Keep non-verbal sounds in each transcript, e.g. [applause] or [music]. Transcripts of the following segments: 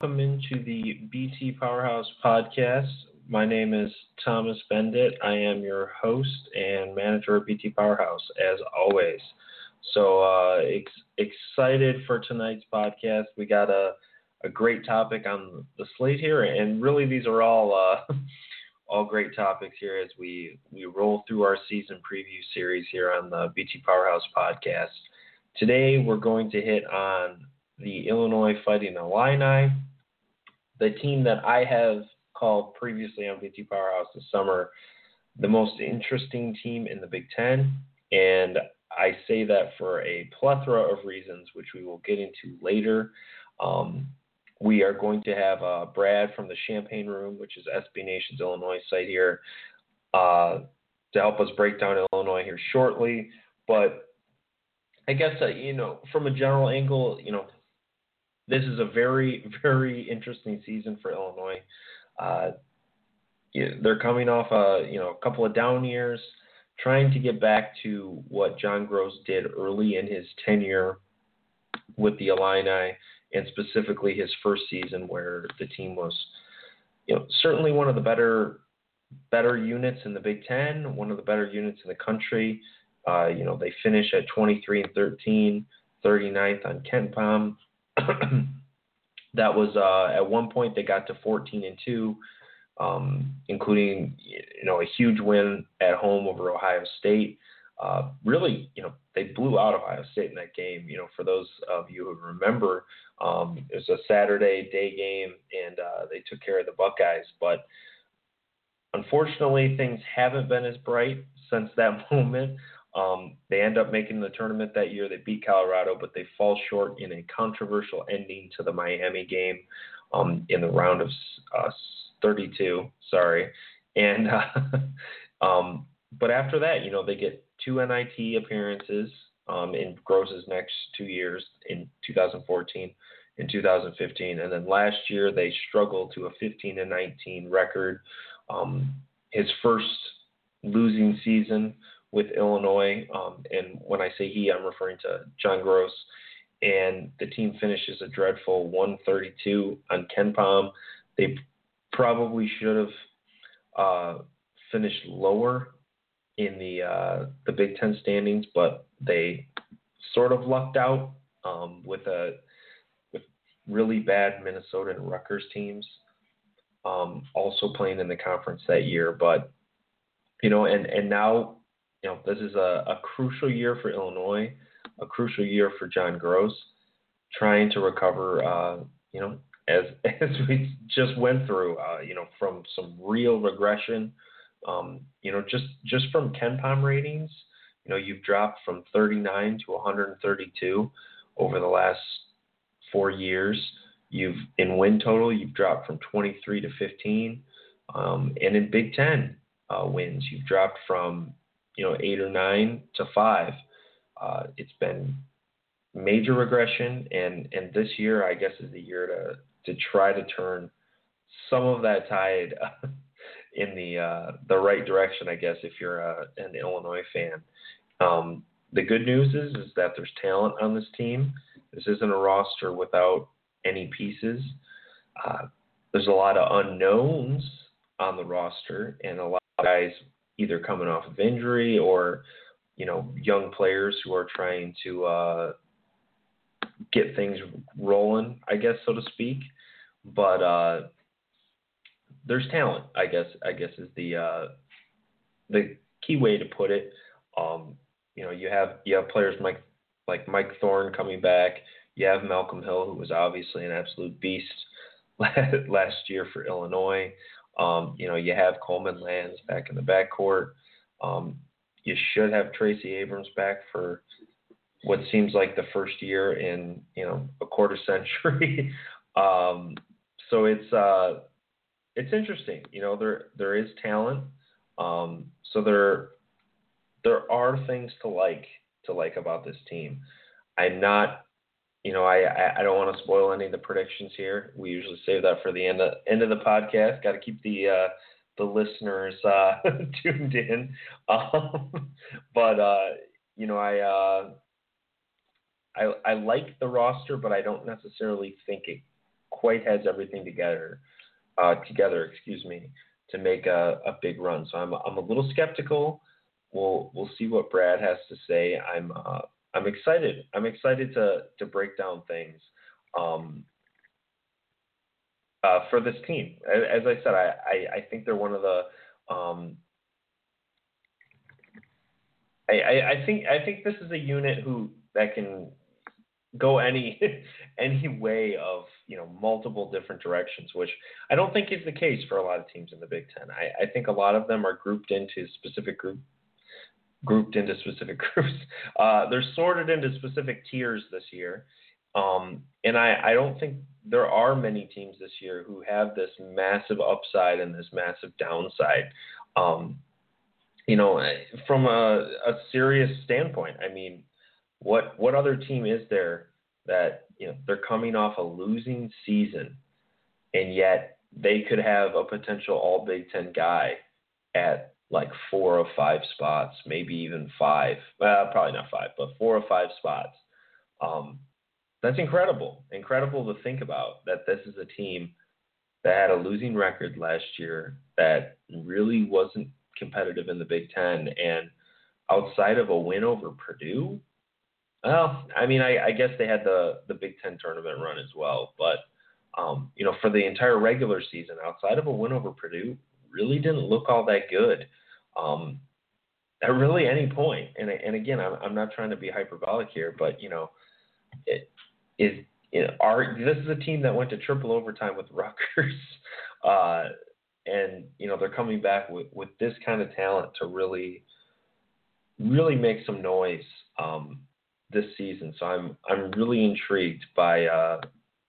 welcome into the BT Powerhouse podcast. My name is Thomas Beindit. I am your host and manager of BT Powerhouse, as always. So uh, ex- excited for tonight's podcast. We got a, a great topic on the slate here, and really these are all uh, [laughs] all great topics here as we we roll through our season preview series here on the BT Powerhouse podcast. Today we're going to hit on the Illinois Fighting Illini, the team that I have called previously on BT Powerhouse this summer the most interesting team in the Big Ten, and I say that for a plethora of reasons, which we will get into later. Um, we are going to have uh, Brad from the Champaign Room, which is SB Nation's Illinois site here, uh, to help us break down Illinois here shortly. But I guess uh, you know, from a general angle, you know, this is a very, [laughs] very interesting season for Illinois. Uh, they're coming off a you know a couple of down years, trying to get back to what John Groce did early in his tenure with the Illini, and specifically his first season where the team was, you know, certainly one of the better better units in the Big Ten, one of the better units in the country. Uh, you know, they finish at 23 and 13, 39th on KenPom. [coughs] that was uh, at one point they got to 14 and two, um, including you know a huge win at home over Ohio State. Uh, really, you know, they blew out Ohio State in that game. You know, for those of you who remember, um, it was a Saturday day game, and uh, they took care of the Buckeyes. But unfortunately, things haven't been as bright since that [laughs] moment. Um, they end up making the tournament that year. They beat Colorado, but they fall short in a controversial ending to the Miami game um, in the round of uh, 32. Sorry, and [laughs] uh, um, but after that, you know, they get two NIT appearances um, in Groce's next two years in 2014 and 2015, and then last year they struggled to a 15 and 19 record. Um, his first losing season with Illinois. Um, and when I say he, I'm referring to John Groce. And the team finishes a dreadful 132 on KenPom. They probably should have uh, finished lower in the uh, the Big Ten standings, but they sort of lucked out um, with a with really bad Minnesota and Rutgers teams um, also playing in the conference that year. But you know, and and now you know, this is a, a crucial year for Illinois, a crucial year for John Groce, trying to recover, uh, you know, as [laughs] as we just went through, uh, you know, from some real regression, um, you know, just just from KenPom ratings, you know, you've dropped from 39 to 132 over the last four years. You've in win total, you've dropped from 23 to 15, um, and in Big Ten uh, wins, you've dropped from you know eight or nine to five. Uh, it's been major regression, and and this year I guess is the year to to try to turn some of that tide [laughs] in the uh, the right direction. I guess if you're a, an Illinois fan. Um, the good news is is that there's talent on this team. This isn't a roster without any pieces. Uh, there's a lot of unknowns on the roster, and a lot of guys either coming off of injury or you know young players who are trying to uh, get things rolling, I guess so to speak. But uh, there's talent, I guess. I guess is the uh, the key way to put it. Um, you know, you have you have players like like Mike Thorne coming back. You have Malcolm Hill, who was obviously an absolute beast [laughs] last year for Illinois. Um, you know, you have Coleman Lands back in the backcourt. Um, you should have Tracy Abrams back for what seems like the first year in you know a quarter [laughs] century. um, so it's uh, it's interesting. You know, there there is talent. Um, so there there are things to like to like about this team. I'm not you know, I, I don't want to spoil any of the predictions here. We usually save that for the end of end of the podcast. Got to keep the uh, the listeners uh, [laughs] tuned in. [laughs] Um, but uh, you know, I, uh, I I like the roster, but I don't necessarily think it quite has everything together. Uh, together, excuse me, to make a, a big run. So I'm I'm a little skeptical. We'll we'll see what Brad has to say. I'm uh, I'm excited. I'm excited to to break down things. Um, uh, for this team. As I said, I, I, I think they're one of the um, I, I, I think I think this is a unit who that can go any [laughs] any way of you know multiple different directions, which I don't think is the case for a lot of teams in the Big Ten. I, I think a lot of them are grouped into specific group grouped into specific [laughs] groups. Uh, they're sorted into specific tiers this year, um, and I, I don't think there are many teams this year who have this massive upside and this massive downside. Um, you know, from a, a serious standpoint, I mean, what what other team is there that you know they're coming off a losing season, and yet they could have a potential All Big Ten guy at like four or five spots, maybe even five. Well, probably not five, but four or five spots. Um, that's incredible. Incredible to think about that this is a team that had a losing record last year that really wasn't competitive in the Big Ten. And outside of a win over Purdue, well, I mean, I, I guess they had the, the Big Ten tournament run as well. But, um, you know, for the entire regular season, outside of a win over Purdue, really didn't look all that good um, at really any point. And, and again, I'm, I'm not trying to be hyperbolic here, but, you know, it, is you know, our this is a team that went to triple overtime with Rutgers, [laughs] uh, and you know they're coming back with with this kind of talent to really really make some noise um, this season. So I'm I'm really intrigued by uh,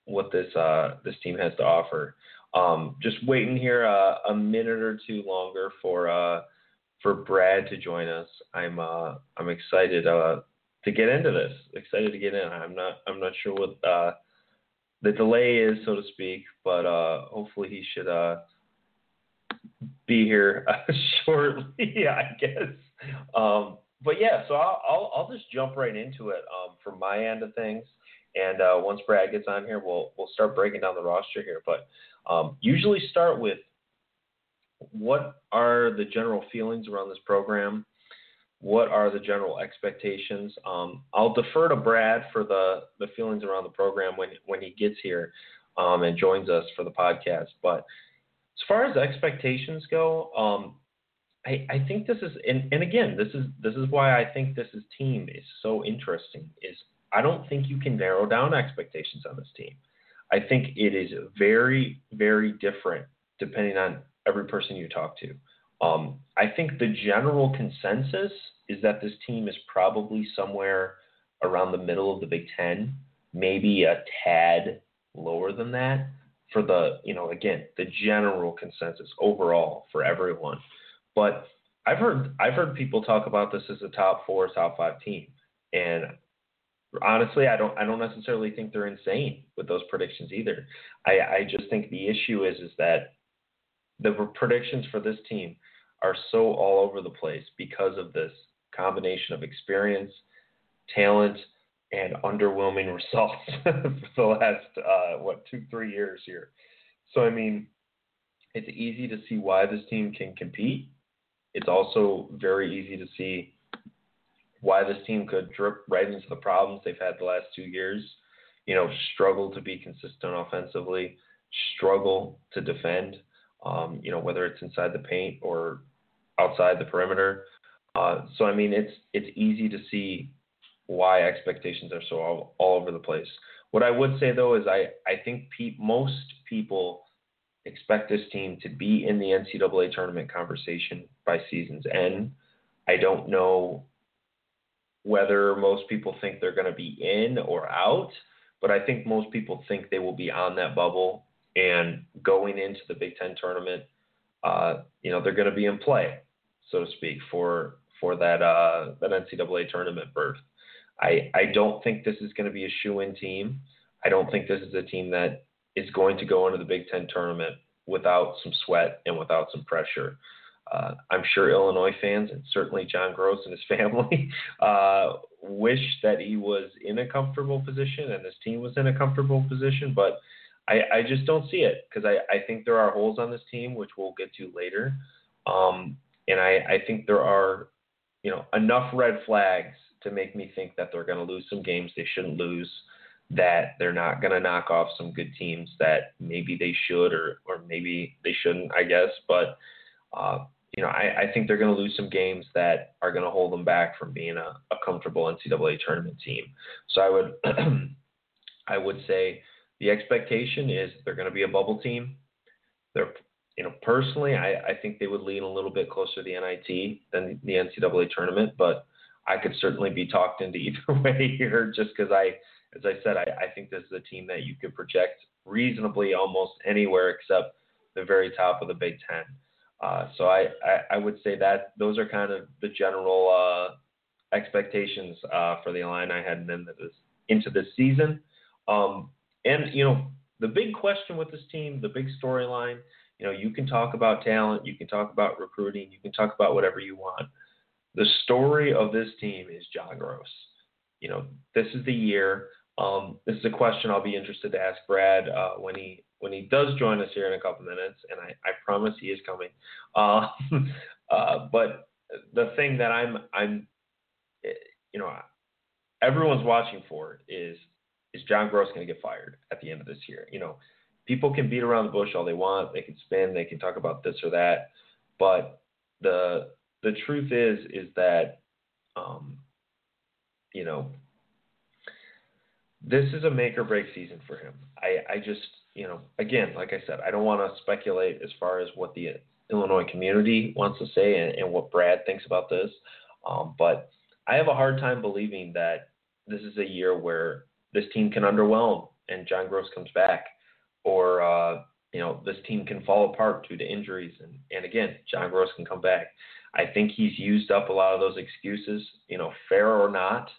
what this uh, this team has to offer. Um, just waiting here uh, a minute or two longer for uh, for Brad to join us. I'm uh, I'm excited uh, to get into this. Excited to get in. I'm not I'm not sure what uh, the delay is, so to speak, but uh, hopefully he should uh, be here uh, [laughs] shortly. [laughs] I guess. Um, but yeah, so I'll, I'll, I'll just jump right into it um, from my end of things. And uh, once Brad gets on here, we'll we'll start breaking down the roster here. But um, usually start with what are the general feelings around this program what are the general expectations? Um, I'll defer to Brad for the, the feelings around the program when, when he gets here um, and joins us for the podcast. But as far as expectations go, um, I, I think this is, and, and again, this is this is why I think this is team is so interesting. Is I don't think you can narrow down expectations on this team. I think it is very very different depending on every person you talk to. Um, I think the general consensus is that this team is probably somewhere around the middle of the Big Ten, maybe a tad lower than that for the, you know, again, the general consensus overall for everyone. But I've heard I've heard people talk about this as a top four, top five team, and honestly, I don't I don't necessarily think they're insane with those predictions either. I, I just think the issue is is that the predictions for this team are so all over the place because of this combination of experience, talent, and underwhelming [laughs] results for the last uh, what two three years here. So I mean, it's easy to see why this team can compete. It's also very easy to see why this team could drip right into the problems they've had the last two years. You know, struggle to be consistent offensively, struggle to defend. Um, you know, whether it's inside the paint or outside the perimeter. Uh, so I mean, it's it's easy to see why expectations are so all, all over the place. What I would say though is I I think pe- most people expect this team to be in the NCAA tournament conversation by season's end. I don't know whether most people think they're going to be in or out, but I think most people think they will be on that bubble and going into the Big Ten tournament. Uh, you know, they're going to be in play so to speak, for for that uh, that NCAA tournament berth. I I don't think this is going to be a shoe-in team. I don't think this is a team that is going to go into the Big Ten tournament without some sweat and without some pressure. Uh, I'm sure Illinois fans and certainly John Groce and his [laughs] family uh, wish that he was in a comfortable position and his team was in a comfortable position, but I, I just don't see it because I, I think there are holes on this team, which we'll get to later. Um, and I, I think there are, you know, enough red flags to make me think that they're going to lose some games they shouldn't lose, that they're not going to knock off some good teams that maybe they should or, or maybe they shouldn't, I guess. But, uh, you know, I, I think they're going to lose some games that are going to hold them back from being a, a comfortable NCAA tournament team. So I would, [clears throat] I would say the expectation is they're going to be a bubble team. They're, you know, personally, I, I think they would lean a little bit closer to the NIT than the NCAA tournament, but I could certainly be talked into [laughs] either way here just because I, as I said, I, I think this is a team that you could project reasonably almost anywhere except the very top of the Big Ten. Uh, so I, I, I, would say that those are kind of the general uh, expectations uh, for the Illini heading into this into this season. Um, and you know, the big question with this team, the big storyline, you know, you can talk about talent, you can talk about recruiting, you can talk about whatever you want. The story of this team is John Groce. You know, this is the year. Um, this is a question I'll be interested to ask Brad uh, when he when he does join us here in a couple minutes, and I, I promise he is coming. Uh, [laughs] uh, but the thing that I'm I'm you know everyone's watching for is is John Groce going to get fired at the end of this year? You know, people can beat around the bush all they want. They can spin. They can talk about this or that. But the the truth is is that um, you know this is a make or break season for him. I, I just you know again like I said I don't want to speculate as far as what the Illinois community wants to say and, and what Brad thinks about this, um, but I have a hard time believing that this is a year where this team can underwhelm and John Groce comes back, or uh, you know this team can fall apart due to injuries, and and again John Groce can come back. I think he's used up a lot of those excuses, you know, fair or not.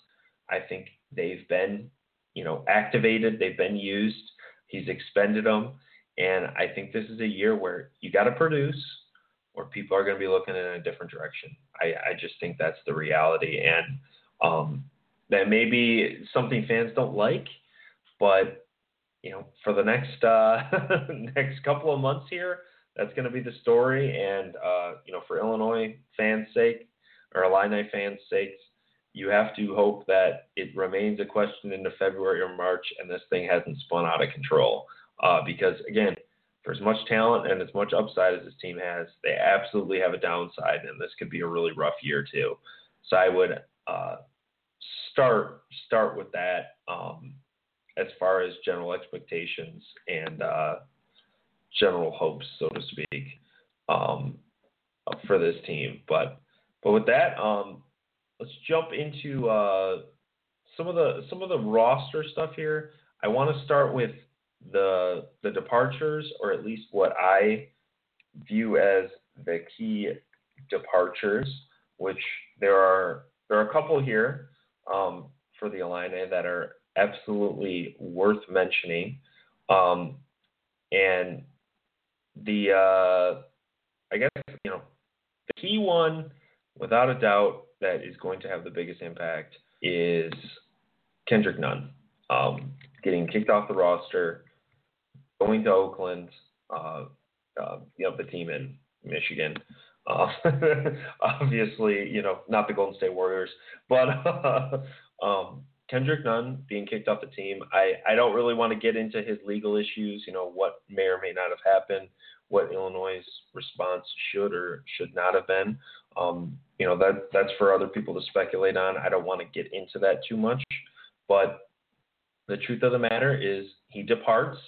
I think they've been, you know, activated. They've been used. He's expended them, and I think this is a year where you got to produce, or people are going to be looking in a different direction. I, I just think that's the reality, and um, that maybe something fans don't like, but you know, for the next uh, [laughs] next couple of months here, that's going to be the story. And uh, you know, for Illinois fans' sake or Illini fans' sake, you have to hope that it remains a question into February or March, and this thing hasn't spun out of control. Uh, because again, for as much talent and as much upside as this team has, they absolutely have a downside, and this could be a really rough year too. So I would uh, start start with that um, as far as general expectations and uh, general hopes, so to speak, um, for this team. But but with that, um, let's jump into uh, some of the some of the roster stuff here. I want to start with the the departures, or at least what I view as the key departures, which there are there are a couple here um, for the Illini that are absolutely worth mentioning. Um, and the, uh, I guess, you know, the key one, without a doubt, that is going to have the biggest impact is Kendrick Nunn um, getting kicked off the roster, going to Oakland, uh, uh, you know, the team in Michigan. Uh, [laughs] obviously, you know, not the Golden State Warriors, but [laughs] um, Kendrick Nunn being kicked off the team. I, I don't really want to get into his legal issues, you know, what may or may not have happened, what Illinois' response should or should not have been. Um, you know, that that's for other people to speculate on. I don't want to get into that too much. But the truth of the matter is he departs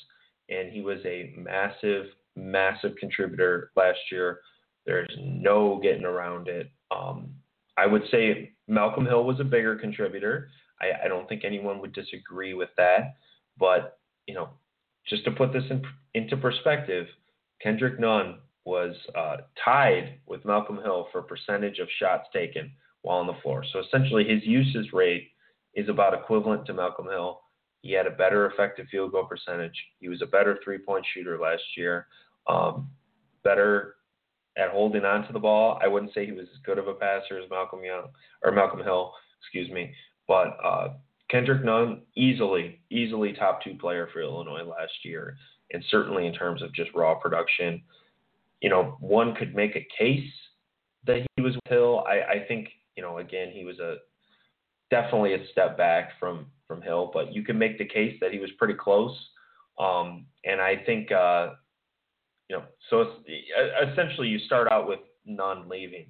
and he was a massive, massive contributor last year there's no getting around it. Um, I would say Malcolm Hill was a bigger contributor. I, I don't think anyone would disagree with that. But, you know, just to put this in, into perspective, Kendrick Nunn was uh, tied with Malcolm Hill for percentage of shots taken while on the floor. So essentially, his usage rate is about equivalent to Malcolm Hill. He had a better effective field goal percentage. He was a better three point shooter last year, um, better at holding on to the ball. I wouldn't say he was as good of a passer as Malcolm Young or Malcolm Hill, excuse me, but uh, Kendrick Nunn easily, easily top two player for Illinois last year. and certainly in terms of just raw production. You know, one could make a case that he was Hill. I, I think, you know, again, he was a definitely a step back from from Hill, but you can make the case that he was pretty close. Um, and I think, uh, you know, so essentially you start out with Nunn leaving.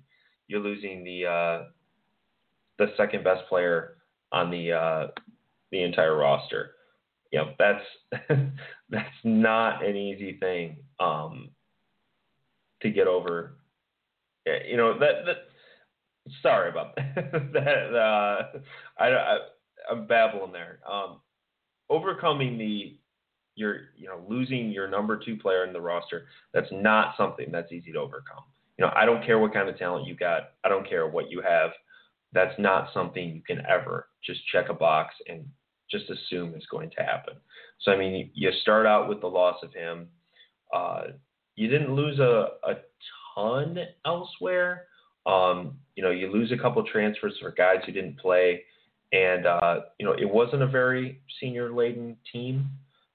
You're losing the uh, the second best player on the uh, the entire roster. You know, that's [laughs] that's not an easy thing um, to get over. You know that that. Sorry about that. [laughs] that uh, I, I I'm babbling there. Um, overcoming the you're you know losing your number two player in the roster. That's not something that's easy to overcome. You know, I don't care what kind of talent you got. I don't care what you have. That's not something you can ever just check a box and just assume is going to happen. So I mean, you start out with the loss of him. Uh, you didn't lose a, a ton elsewhere. Um, you know, you lose a couple transfers for guys who didn't play, and uh, you know it wasn't a very senior laden team.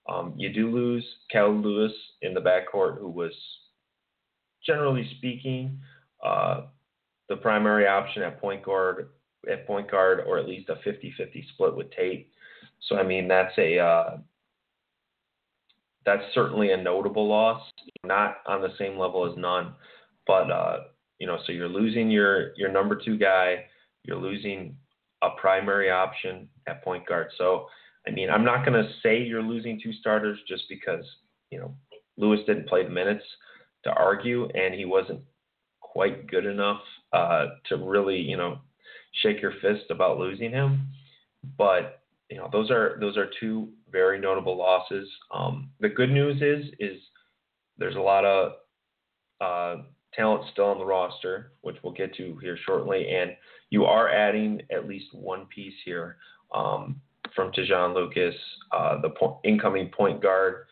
Um, you do lose Cal Lewis in the backcourt, who was, generally speaking, uh, the primary option at point guard, at point guard, or at least a 50-50 split with Tate. So I mean, that's a uh, that's certainly a notable loss, not on the same level as Nunn, but uh, you know, so you're losing your your number two guy, you're losing a primary option at point guard. So I mean, I'm not going to say you're losing two starters just because, you know, Lewis didn't play the minutes to argue, and he wasn't quite good enough uh, to really, you know, shake your fist about losing him. But you know, those are those are two very notable losses. Um, the good news is is there's a lot of uh, talent still on the roster, which we'll get to here shortly, and you are adding at least one piece here. Um, from Te'Jon Lucas, uh, the po- incoming point guard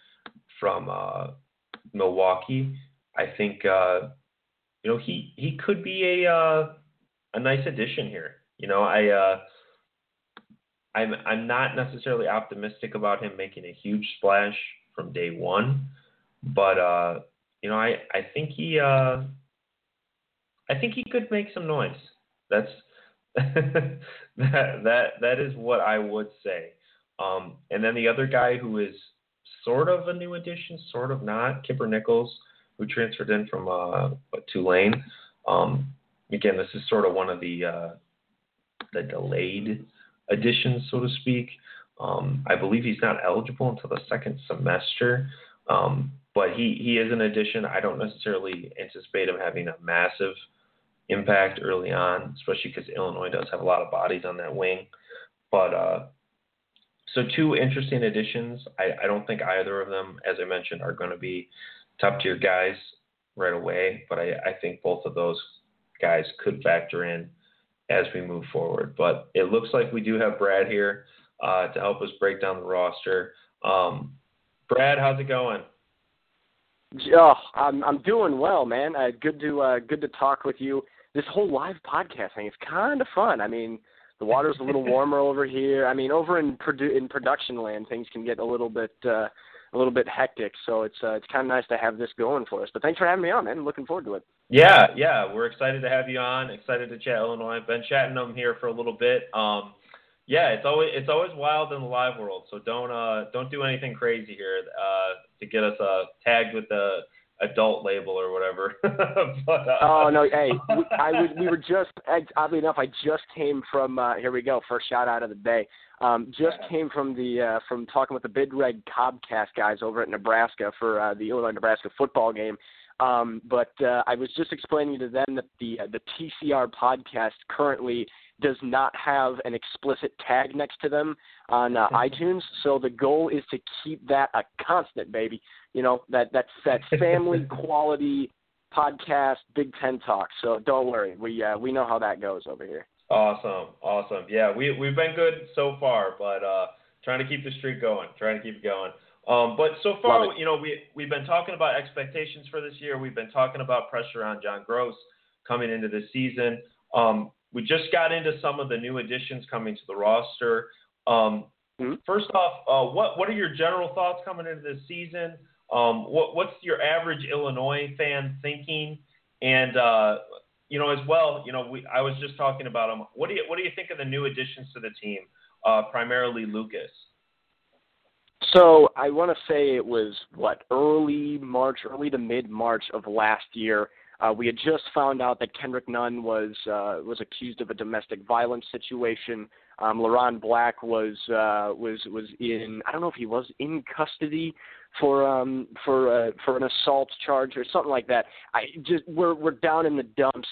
from uh, Milwaukee. I think uh, you know he he could be a uh, a nice addition here. You know, I uh, I'm I'm not necessarily optimistic about him making a huge splash from day one, but uh, you know, I I think he uh, I think he could make some noise. That's [laughs] that that that is what I would say. Um, and then the other guy who is sort of a new addition, sort of not, Kipper Nichols, who transferred in from uh, Tulane. Um, again, this is sort of one of the uh, the delayed additions, so to speak. Um, I believe he's not eligible until the second semester, um, but he, he is an addition. I don't necessarily anticipate him having a massive impact early on, especially because Illinois does have a lot of bodies on that wing. But uh, so two interesting additions. I, I don't think either of them, as I mentioned, are going to be top tier guys right away. But I, I think both of those guys could factor in as we move forward. But it looks like we do have Brad here uh, to help us break down the roster. Um, Brad, how's it going? Oh, I'm I'm doing well, man. Uh, good to uh, good to talk with you this whole live podcast thing is kind of fun. I mean, the water's a little [laughs] warmer over here. I mean, over in produ- in production land, things can get a little bit uh, a little bit hectic. So it's uh, it's kind of nice to have this going for us. But thanks for having me on, man. Looking forward to it. Yeah, yeah, we're excited to have you on. Excited to chat Illinois. I've been chatting them here for a little bit. Um, yeah, it's always it's always wild in the live world. So don't uh don't do anything crazy here uh, to get us uh, tagged with the adult label or whatever. [laughs] but, uh, oh no, hey, [laughs] we, I was we were just oddly enough, I just came from uh, here we go first shout out of the day. Um, just yeah. came from the uh, from talking with the Big Red Cobcast guys over at Nebraska for uh, the Illinois Nebraska football game. Um, but uh, I was just explaining to them that the uh, the TCR podcast currently does not have an explicit tag next to them on uh, iTunes. So the goal is to keep that a constant, baby. You know that that's that family [laughs] quality podcast, Big Ten talk. So don't worry, we uh, we know how that goes over here. Awesome, awesome. Yeah, we we've been good so far, but uh, trying to keep the streak going, trying to keep it going. Um, but so far, you know, we we've been talking about expectations for this year. We've been talking about pressure on John Groce coming into the season. Um, we just got into some of the new additions coming to the roster. Um, mm-hmm. First off, uh, what what are your general thoughts coming into this season? Um, what, what's your average Illinois fan thinking? And uh, you know, as well, you know, we I was just talking about them. What do you what do you think of the new additions to the team? Uh, primarily Lucas. So I want to say it was what early March, early to mid March of last year. Uh, we had just found out that Kendrick Nunn was uh, was accused of a domestic violence situation. Um, LeRon Black was uh, was was in I don't know if he was in custody for um, for uh, for an assault charge or something like that. I just we're we're down in the dumps.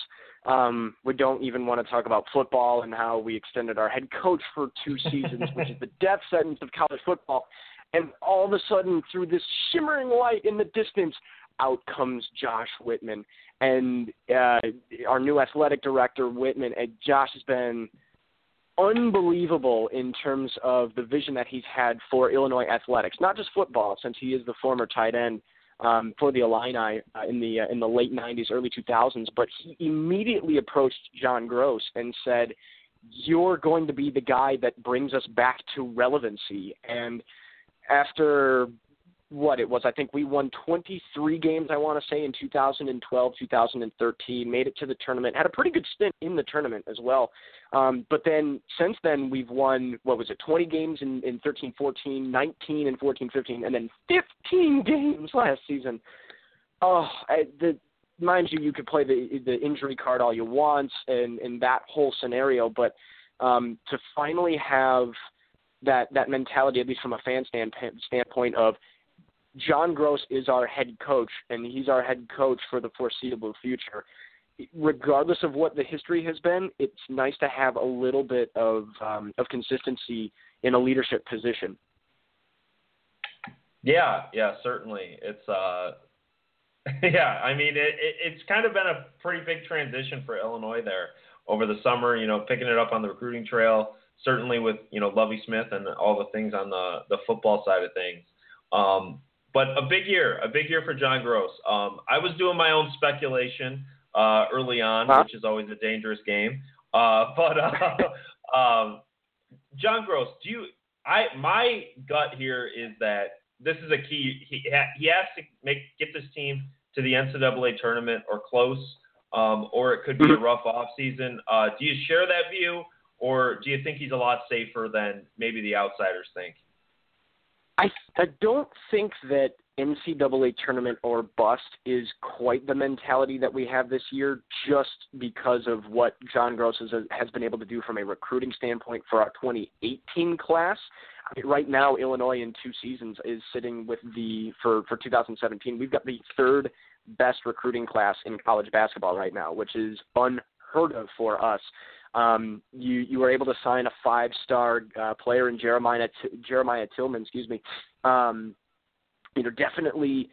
Um, we don't even want to talk about football and how we extended our head coach for two seasons, which is the [laughs] death sentence of college football. And all of a sudden, through this shimmering light in the distance, out comes Josh Whitman and uh, our new athletic director Whitman. And Josh has been unbelievable in terms of the vision that he's had for Illinois athletics, not just football, since he is the former tight end um, for the Illini uh, in the uh, in the late '90s, early 2000s. But he immediately approached John Groce and said, "You're going to be the guy that brings us back to relevancy." And after what it was. I think we won 23 games, I want to say, in 2012, 2013, made it to the tournament, had a pretty good stint in the tournament as well. Um, but then since then, we've won, what was it, 20 games in, in 13, 14, 19 and 14, 15, and then 15 games [laughs] last season. Oh, I, the, mind you, you could play the the injury card all you want and in that whole scenario, but um, to finally have that that mentality, at least from a fan stand, standpoint, of John Groce is our head coach, and he's our head coach for the foreseeable future. Regardless of what the history has been, it's nice to have a little bit of um, of consistency in a leadership position. Yeah, yeah, certainly. It's uh, [laughs] yeah. I mean, it, it, it's kind of been a pretty big transition for Illinois there over the summer. You know, picking it up on the recruiting trail, certainly with you know Lovie Smith and all the things on the the football side of things. Um, but a big year, a big year for John Groce. Um, I was doing my own speculation uh, early on, huh? which is always a dangerous game. Uh, [laughs] but uh, um, John Groce, do you? I my gut here is that this is a key. He he has to make get this team to the NCAA tournament or close, um, or it could be a mm-hmm. rough off season. Uh, do you share that view, or do you think he's a lot safer than maybe the outsiders think? I I don't think that NCAA tournament or bust is quite the mentality that we have this year, just because of what John Groce has, has been able to do from a recruiting standpoint for our 2018 class. Right now, Illinois in two seasons is sitting with the for for 2017. We've got the third best recruiting class in college basketball right now, which is unheard of for us. Um, you you were able to sign a five star uh, player in Jeremiah Jeremiah Tilmon, excuse me. Um, you know, definitely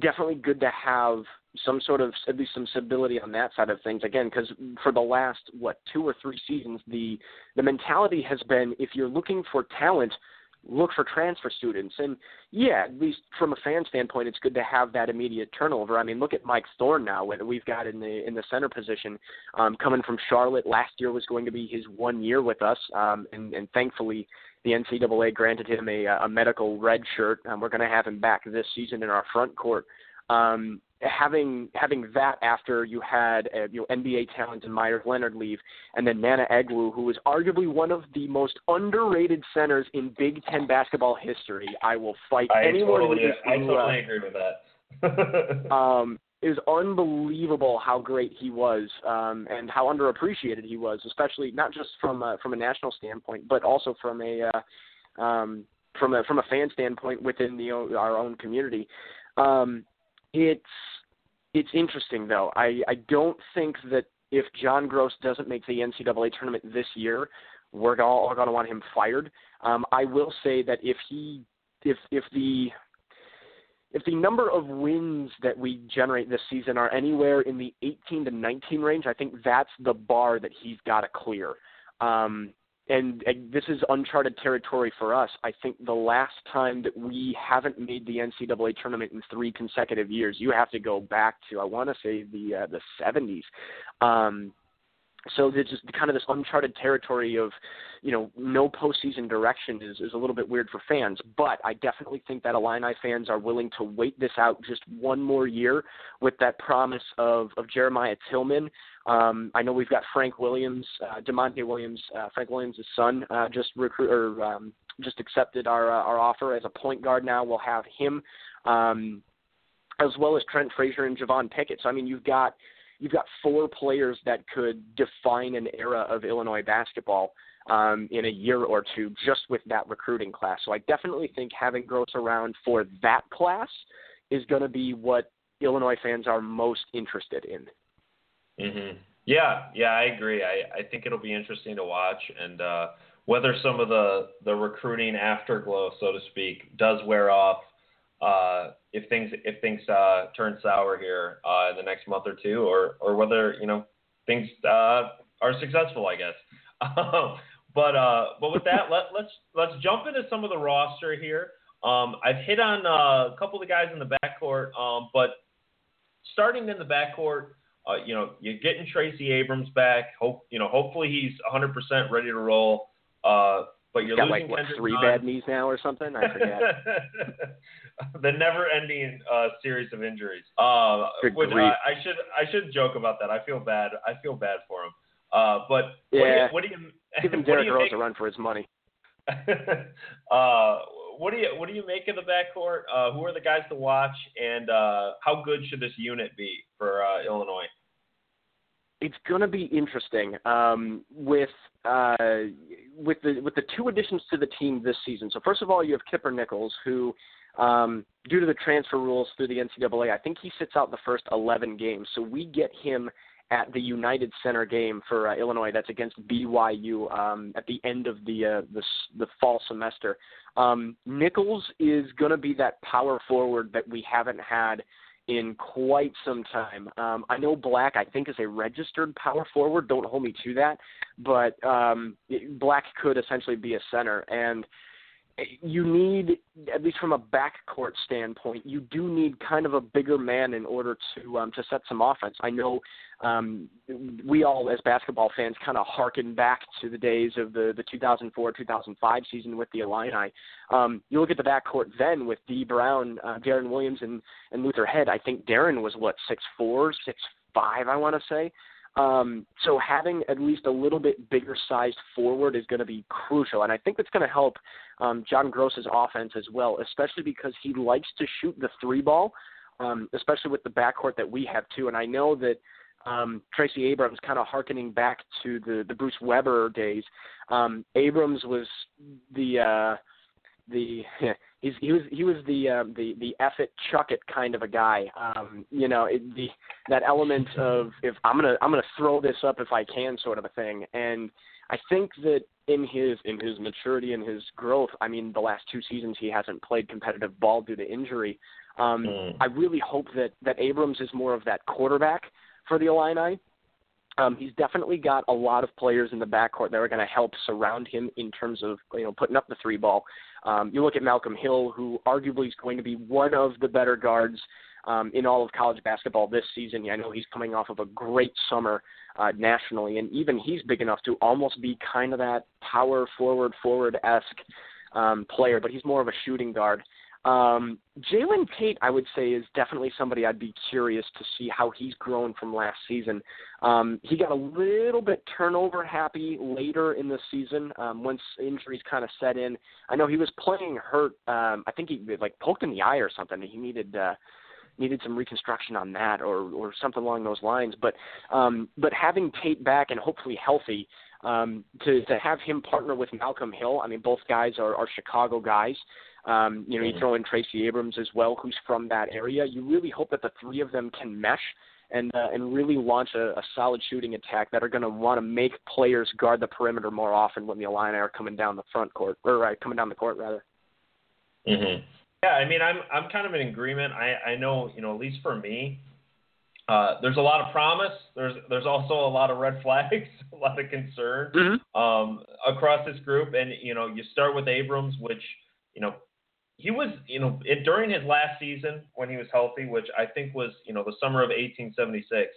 definitely good to have some sort of at least some stability on that side of things again because for the last what two or three seasons the the mentality has been if you're looking for talent look for transfer students. And yeah, at least from a fan standpoint, it's good to have that immediate turnover. I mean, look at Mike Thorne now, what we've got in the in the center position, um, coming from Charlotte. Last year was going to be his one year with us, um, and, and thankfully the NCAA granted him a, a medical red shirt. Um, we're going to have him back this season in our front court. Um, having having that after you had uh, you know NBA talent and Meyers Leonard leave, and then Nnanna Egwu, who was arguably one of the most underrated centers in Big Ten basketball history. I will fight I anyone totally, who I totally agree with that. [laughs] um, it was unbelievable how great he was um, and how underappreciated he was, especially not just from a, from a national standpoint, but also from a uh, um, from a from a fan standpoint within the our own community. Um, it's it's interesting though. I I don't think that if John Groce doesn't make the NCAA tournament this year, we're all going to want him fired. Um, I will say that if he if if the if the number of wins that we generate this season are anywhere in the 18 to 19 range, I think that's the bar that he's got to clear. Um, and, and this is uncharted territory for us. I think the last time that we haven't made the NCAA tournament in three consecutive years, you have to go back to I want to say the uh, the 70s. Um, so there's just kind of this uncharted territory of, you know, no postseason direction is, is a little bit weird for fans. But I definitely think that Illini fans are willing to wait this out just one more year with that promise of, of Jeremiah Tilmon. Um, I know we've got Frank Williams, uh, Da'Monte Williams, uh, Frank Williams' son, uh, just recruit or um, just accepted our uh, our offer as a point guard. Now we'll have him, um, as well as Trent Frazier and Javon Pickett. So I mean, you've got you've got four players that could define an era of Illinois basketball um, in a year or two just with that recruiting class. So I definitely think having Groce around for that class is going to be what Illinois fans are most interested in. Mhm. Yeah, yeah, I agree. I I think it'll be interesting to watch and uh whether some of the the recruiting afterglow, so to speak, does wear off uh, if things if things uh, turn sour here uh, in the next month or two, or or whether you know things uh, are successful, I guess. [laughs] but uh, but with that, let, let's let's jump into some of the roster here. Um, I've hit on uh, a couple of the guys in the backcourt, um, but starting in the backcourt, uh, you know, you're getting Tracy Abrams back. Hope you know, hopefully he's 100% ready to roll. Uh, but you're got losing like what Kendrick three Nunn. bad knees now or something? I forget. [laughs] the never-ending uh, series of injuries. Uh, Good which. I, I should I should joke about that. I feel bad. I feel bad for him. Uh, but Yeah. what do you, what Give do him you, what do Derrick Rose a run for his money. [laughs] uh, what do you what do you make of the backcourt? Uh, who are the guys to watch, and uh, how good should this unit be for uh, Illinois? it's going to be interesting um, with uh, with the with the two additions to the team this season. So first of all, you have Kipper Nichols, who, um, due to the transfer rules through the NCAA, I think he sits out the first 11 games. So we get him at the United Center game for uh, Illinois. That's against BYU um, at the end of the uh, the, the fall semester. Um, Nichols is going to be that power forward that we haven't had in quite some time. Um, I know Black, I think, is a registered power forward. Don't hold me to that, but um, Black could essentially be a center, and you need, at least from a backcourt standpoint, you do need kind of a bigger man in order to um, to set some offense. I know um, we all, as basketball fans, kind of harken back to the days of the the 2004-2005 season with the Illini. Um, you look at the backcourt then with D. Brown, uh, Deron Williams, and and Luther Head. I think Darren was what six four, six five. I want to say. Um, so having at least a little bit bigger sized forward is going to be crucial, and I think that's going to help um, John Groce's offense as well, especially because he likes to shoot the three ball, um, especially with the backcourt that we have too. And I know that um, Tracy Abrams, kind of harkening back to the the Bruce Weber days. Um, Abrams was the uh, the [laughs] he's he was he was the um, the the F it chuck it kind of a guy. Um, you know, it, the that element of if I'm gonna I'm gonna throw this up if I can sort of a thing. And I think that in his in his maturity and his growth, I mean, the last two seasons he hasn't played competitive ball due to injury. Um, Mm. I really hope that that Abrams is more of that quarterback for the Illini. Um, he's definitely got a lot of players in the backcourt that are going to help surround him in terms of you know putting up the three ball. Um, you look at Malcolm Hill, who arguably is going to be one of the better guards um, in all of college basketball this season. I know he's coming off of a great summer uh, nationally, and even he's big enough to almost be kind of that power forward, forward esque um, player, but he's more of a shooting guard. Um, Jalen Tate, I would say, is definitely somebody I'd be curious to see how he's grown from last season. Um, he got a little bit turnover happy later in the season um, once injuries kind of set in. I know he was playing hurt. Um, I think he like poked in the eye or something. He needed uh, needed some reconstruction on that or or something along those lines. But um, but having Tate back and hopefully healthy. Um, to to have him partner with Malcolm Hill, I mean, both guys are, are Chicago guys. Um, you know, you Mhm. throw in Tracy Abrams as well, who's from that area. You really hope that the three of them can mesh and uh, and really launch a, a solid shooting attack that are going to want to make players guard the perimeter more often when the Illini are coming down the front court or uh, coming down the court rather. hmm Yeah, I mean, I'm I'm kind of in agreement. I I know, you know, at least for me, uh, there's a lot of promise. There's there's also a lot of red [laughs] flags, a lot of concern Mm-hmm. um, across this group. And you know, you start with Abrams, which you know he was, you know, it, during his last season when he was healthy, which I think was, you know, the summer of 1876.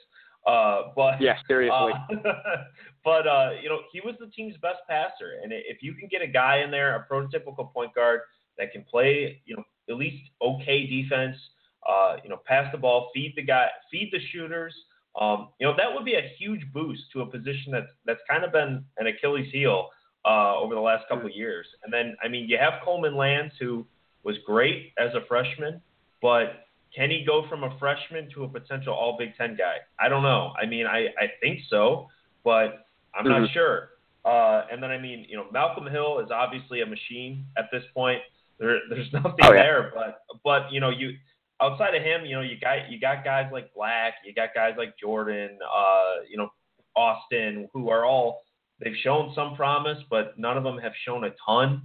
Uh, but yeah, seriously. Uh, [laughs] but uh, you know, he was the team's best passer, and if you can get a guy in there, a prototypical point guard that can play, you know, at least okay defense, uh, you know, pass the ball, feed the guy, feed the shooters. Um, you know, that would be a huge boost to a position that's that's kind of been an Achilles heel uh, over the last couple of years. And then, I mean, you have Coleman Lands, who was great as a freshman, but can he go from a freshman to a potential All Big Ten guy? I don't know. I mean, I, I think so, but I'm mm-hmm. not sure. Uh, and then, I mean, you know, Malcolm Hill is obviously a machine at this point. There, there's [laughs] nothing oh, yeah. there, but but you know, you outside of him, you know, you got you got guys like Black, you got guys like Jordan, uh, you know, Austin, who are all they've shown some promise, but none of them have shown a ton.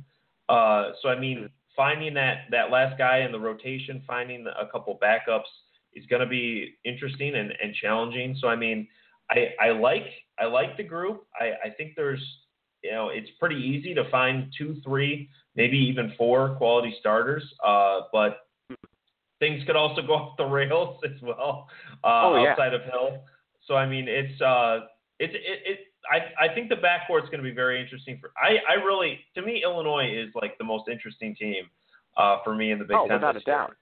Uh, so I mean, finding that that last guy in the rotation, finding a couple backups is going to be interesting and, and challenging. So I mean, I, I like I like the group. I, I think there's you know it's pretty easy to find two, three, maybe even four quality starters. Uh, but things could also go [laughs] off the rails as well uh, oh, yeah. outside of Hill. So I mean, it's uh, it's it, it I I think the backcourt's going to be very interesting for. I I really to me Illinois is like the most interesting team uh, for me in the Big oh, Ten. without a doubt.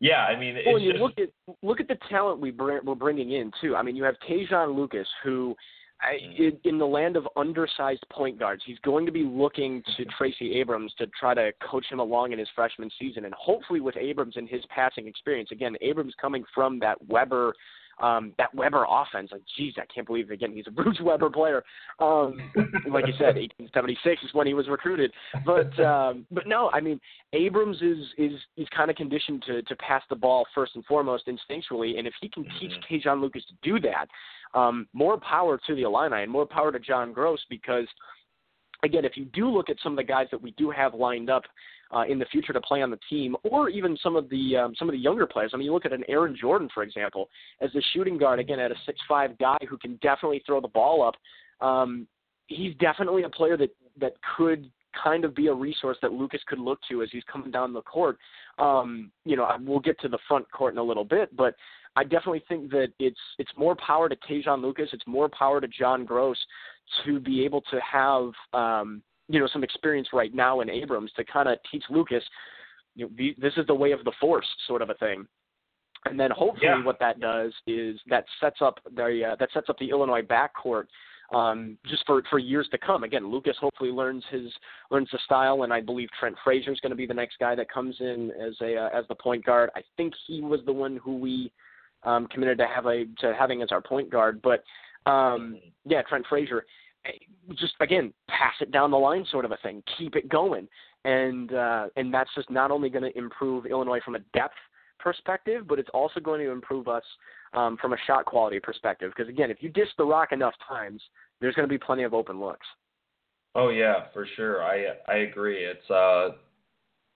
Yeah, I mean, well, it's you just, look at look at the talent we bring, we're bringing in too. I mean, you have Te'Jon Lucas, who I, mm-hmm. in, in the land of undersized point guards, he's going to be looking to Tracy Abrams to try to coach him along in his freshman season, and hopefully with Abrams and his passing experience. Again, Abrams coming from that Weber um, that Weber offense, like, geez, I can't believe again he's a Bruce [laughs] Weber player. Um, like you said, 1876 is when he was recruited. But [laughs] um, but no, I mean Abrams is is is kind of conditioned to to pass the ball first and foremost instinctually, and if he can teach mm-hmm. Te'Jon Lucas to do that, um, more power to the Illini and more power to John Groce because again, if you do look at some of the guys that we do have lined up uh, in the future to play on the team, or even some of the um, some of the younger players. I mean, you look at an Aaron Jordan, for example, as the shooting guard again at a six five guy who can definitely throw the ball up. Um, he's definitely a player that that could kind of be a resource that Lucas could look to as he's coming down the court. Um, you know, we'll get to the front court in a little bit, but I definitely think that it's it's more power to Te'Jon Lucas, it's more power to John Groce to be able to have um, you know some experience right now in Abrams to kind of teach Lucas, you know, the, this is the way of the force sort of a thing. And then hopefully yeah. what that does is that sets up the uh, that sets up the Illinois backcourt um, just for for years to come. Again, Lucas hopefully learns his learns the style, and I believe Trent Frazier is going to be the next guy that comes in as a uh, as the point guard. I think he was the one who we um, committed to have a to having as our point guard, but um, yeah, Trent Frazier just again pass it down the line sort of a thing. Keep it going. And uh and that's just not only going to improve illinois from a depth perspective but it's also going to improve us um from a shot quality perspective. Because again if you dish the rock enough times there's going to be plenty of open looks. Oh yeah for sure. I i agree. It's uh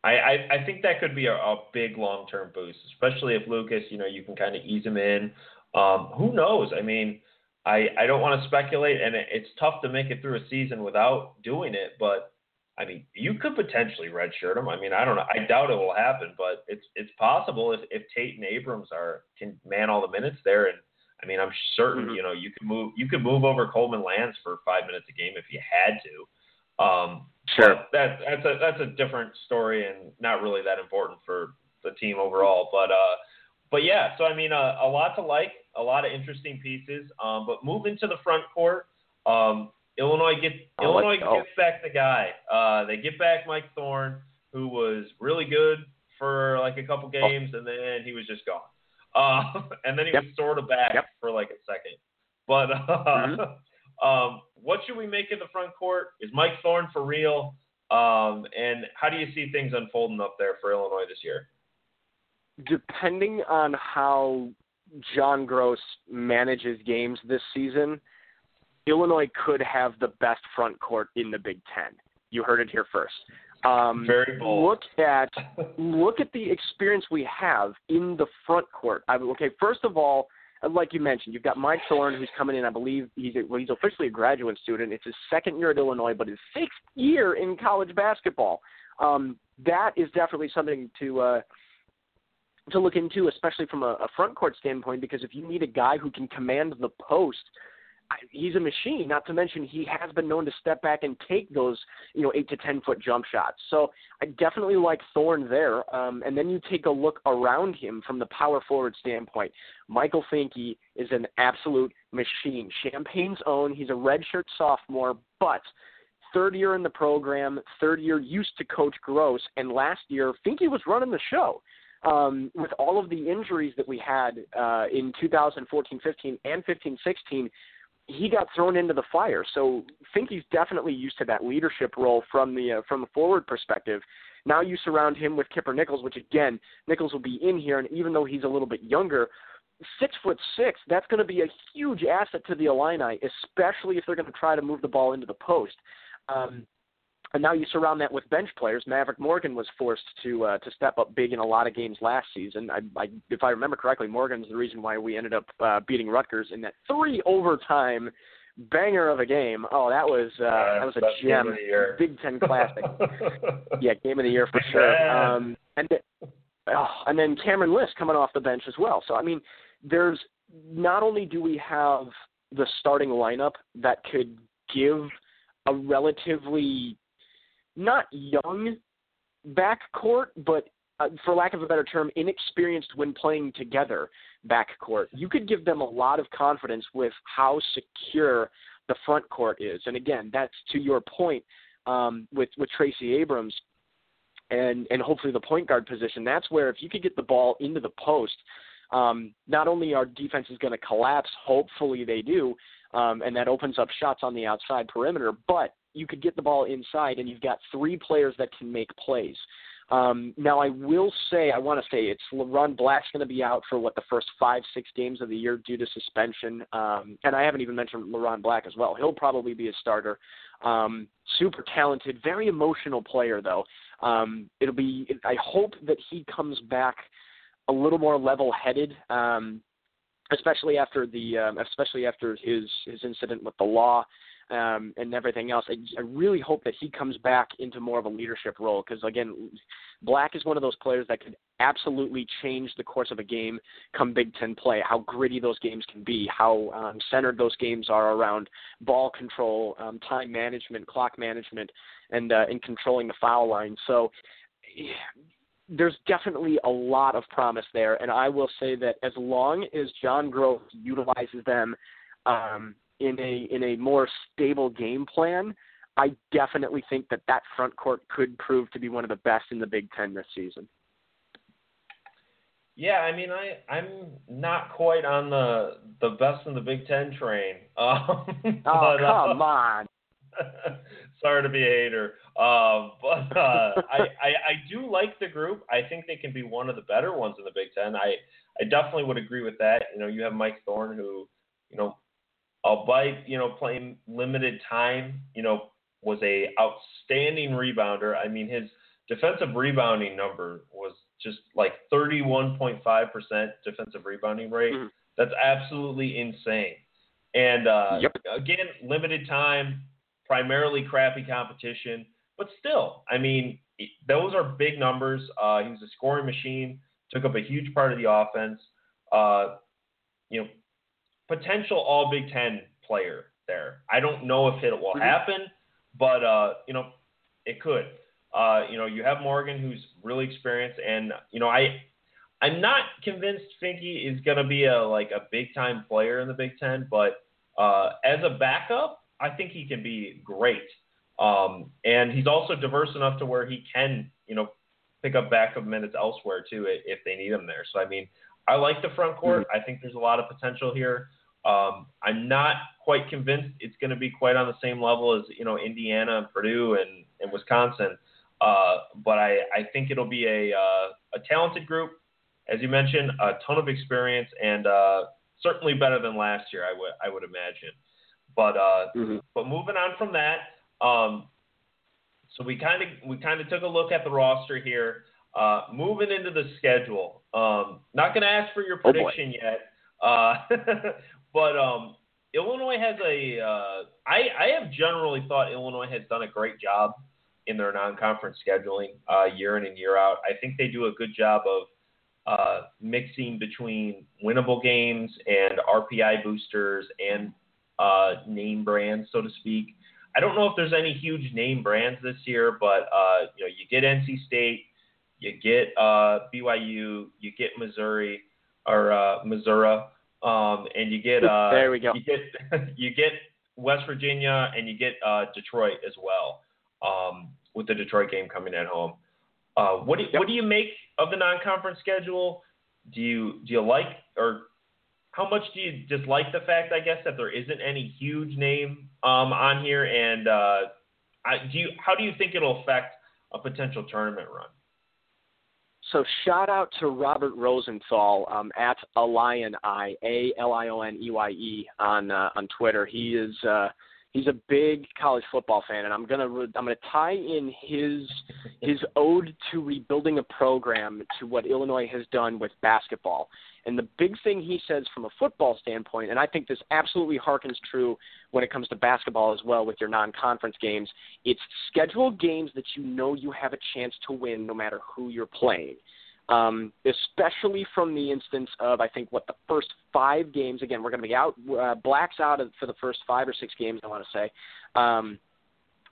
I, I, think that could be a, a big long term boost, especially if Lucas, you know, you can kind of ease him in. Um, who knows? I mean, I, I don't want to speculate, and it, it's tough to make it through a season without doing it. But I mean, you could potentially redshirt him. I mean, I don't know. I doubt it will happen, but it's it's possible if if Tate and Abrams are can man all the minutes there. And I mean, I'm certain mm-hmm. you know you could move you could move over Coleman Lands for five minutes a game if you had to. Um, sure. That that's a that's a different story and not really that important for the team overall. But uh, but yeah. So I mean, uh, a lot to like a lot of interesting pieces. Um, but moving to the front court, um, Illinois get oh, Illinois gets back the guy. Uh, they get back Mike Thorne, who was really good for like a couple oh. games, and then he was just gone. Uh, [laughs] and then he yep. was sort of back yep. for like a second. But uh, [laughs] mm-hmm. um, what should we make of the front court? Is Mike Thorne for real? Um, and how do you see things unfolding up there for Illinois this year? Depending on how John Groce manages games this season, Illinois could have the best front court in the Big Ten. You heard it here first. Um, Very bold. Look at look at the experience we have in the front court. I, okay, first of all, like you mentioned, you've got Mike Thorne who's coming in. I believe he's a, well, he's officially a graduate student. It's his second year at Illinois, but his sixth year in college basketball. Um, that is definitely something to uh, to look into, especially from a, a front court standpoint, because if you need a guy who can command the post, he's a machine. Not to mention he has been known to step back and take those, you know, eight to ten foot jump shots. So I definitely like Thorne there. Um, and then you take a look around him from the power forward standpoint. Michael Finke is an absolute machine. Champaign's own. He's a redshirt sophomore, but third year in the program, third year used to coach Groce, and last year Finke was running the show. Um, with all of the injuries that we had uh, in 2014-15 and 15-16, he got thrown into the fire. So I think he's definitely used to that leadership role from the uh, from the forward perspective. Now you surround him with Kipper Nichols, which again Nichols will be in here, and even though he's a little bit younger, six foot six, that's going to be a huge asset to the Illini, especially if they're going to try to move the ball into the post. Um, and now you surround that with bench players. Maverick Morgan was forced to uh, to step up big in a lot of games last season. I, I, if I remember correctly, Morgan's the reason why we ended up uh, beating Rutgers in that three overtime banger of a game. Oh, that was uh, uh that was a gem, Big Ten classic. [laughs] yeah, game of the year for sure. Um, and oh, and then Cameron Liss coming off the bench as well. So I mean, there's not only do we have the starting lineup that could give a relatively not young backcourt, but uh, for lack of a better term, inexperienced when playing together backcourt. You could give them a lot of confidence with how secure the front court is. And again, that's to your point um, with with Tracy Abrams and and hopefully the point guard position. That's where if you could get the ball into the post, um, not only our defense is going to collapse, hopefully they do, um, and that opens up shots on the outside perimeter, but you could get the ball inside, and you've got three players that can make plays. Um, now, I will say, I want to say it's LeRon Black's going to be out for what the first five, six games of the year due to suspension, um, and I haven't even mentioned LeRon Black as well. He'll probably be a starter. Um, super talented, very emotional player, though. Um, it'll be. I hope that he comes back a little more level-headed. Um, especially after the um, especially after his his incident with the law um, and everything else. I, I really hope that he comes back into more of a leadership role because again, Black is one of those players that could absolutely change the course of a game come Big Ten play. How gritty those games can be, how um, centered those games are around ball control, um, time management, clock management, and uh, and controlling the foul line. So. There's definitely a lot of promise there, and I will say that as long as John Groce utilizes them um, in a in a more stable game plan, I definitely think that that front court could prove to be one of the best in the Big Ten this season. Yeah, I mean, I I'm not quite on the the best in the Big Ten train. [laughs] Um, oh come uh, on! [laughs] sorry to be a hater, um, but uh, [laughs] I, I I do like the group. I think they can be one of the better ones in the Big Ten. I I definitely would agree with that. You know, you have Mike Thorne, who you know albeit you know playing limited time, you know was a outstanding rebounder. I mean his defensive rebounding number was just like 31.5% defensive rebounding rate. Mm-hmm. That's absolutely insane. And uh, yep. again, limited time, primarily crappy competition, but still, I mean, those are big numbers. Uh, he was a scoring machine, took up a huge part of the offense. Uh, you know, potential All Big Ten player there. I don't know if it will mm-hmm. happen, but uh, you know, it could. Uh, you know, you have Morgan who's really experienced, and you know, I I'm not convinced Finke is going to be a like a big time player in the Big Ten, but uh, as a backup, I think he can be great. Um, and he's also diverse enough to where he can, you know, pick up backup minutes elsewhere too if they need him there. So I mean, I like the front court. Mm-hmm. I think there's a lot of potential here. Um, I'm not quite convinced it's going to be quite on the same level as you know Indiana and Purdue and, and Wisconsin, uh, but I, I think it'll be a uh, a talented group, as you mentioned, a ton of experience and uh, certainly better than last year. I would I would imagine, but uh, mm-hmm. but moving on from that, um, so we kind of we kind of took a look at the roster here. Uh, moving into the schedule, um, not going to ask for your oh, prediction oh yet. Uh, [laughs] But um, Illinois has a. Uh, I I have generally thought Illinois has done a great job in their non-conference scheduling uh, year in and year out. I think they do a good job of uh, mixing between winnable games and RPI boosters and uh, name brands, so to speak. I don't know if there's any huge name brands this year, but uh, you know, you get NC State, you get uh, BYU, you get Missouri or uh, Missouri, um, and you get uh, there we go. You get [laughs] you get West Virginia and you get uh, Detroit as well, um, with the Detroit game coming at home. Uh, what do you, yep. what do you make of the non-conference schedule? Do you do you like or how much do you dislike the fact, I guess, that there isn't any huge name um, on here? And uh, I, do you how do you think it'll affect a potential tournament run? So shout out to Robert Rosenthal um, at Alion I A L I O N E Y E on uh, on Twitter. He is uh, he's a big college football fan, and I'm gonna I'm gonna tie in his his ode to rebuilding a program to what Illinois has done with basketball. And the big thing he says from a football standpoint, and I think this absolutely harkens true when it comes to basketball as well with your non-conference games, it's schedule games that you know you have a chance to win no matter who you're playing um, especially from the instance of I think what the first five games. Again, we're going to be out uh, blacks out for the first five or six games. I want to say, um,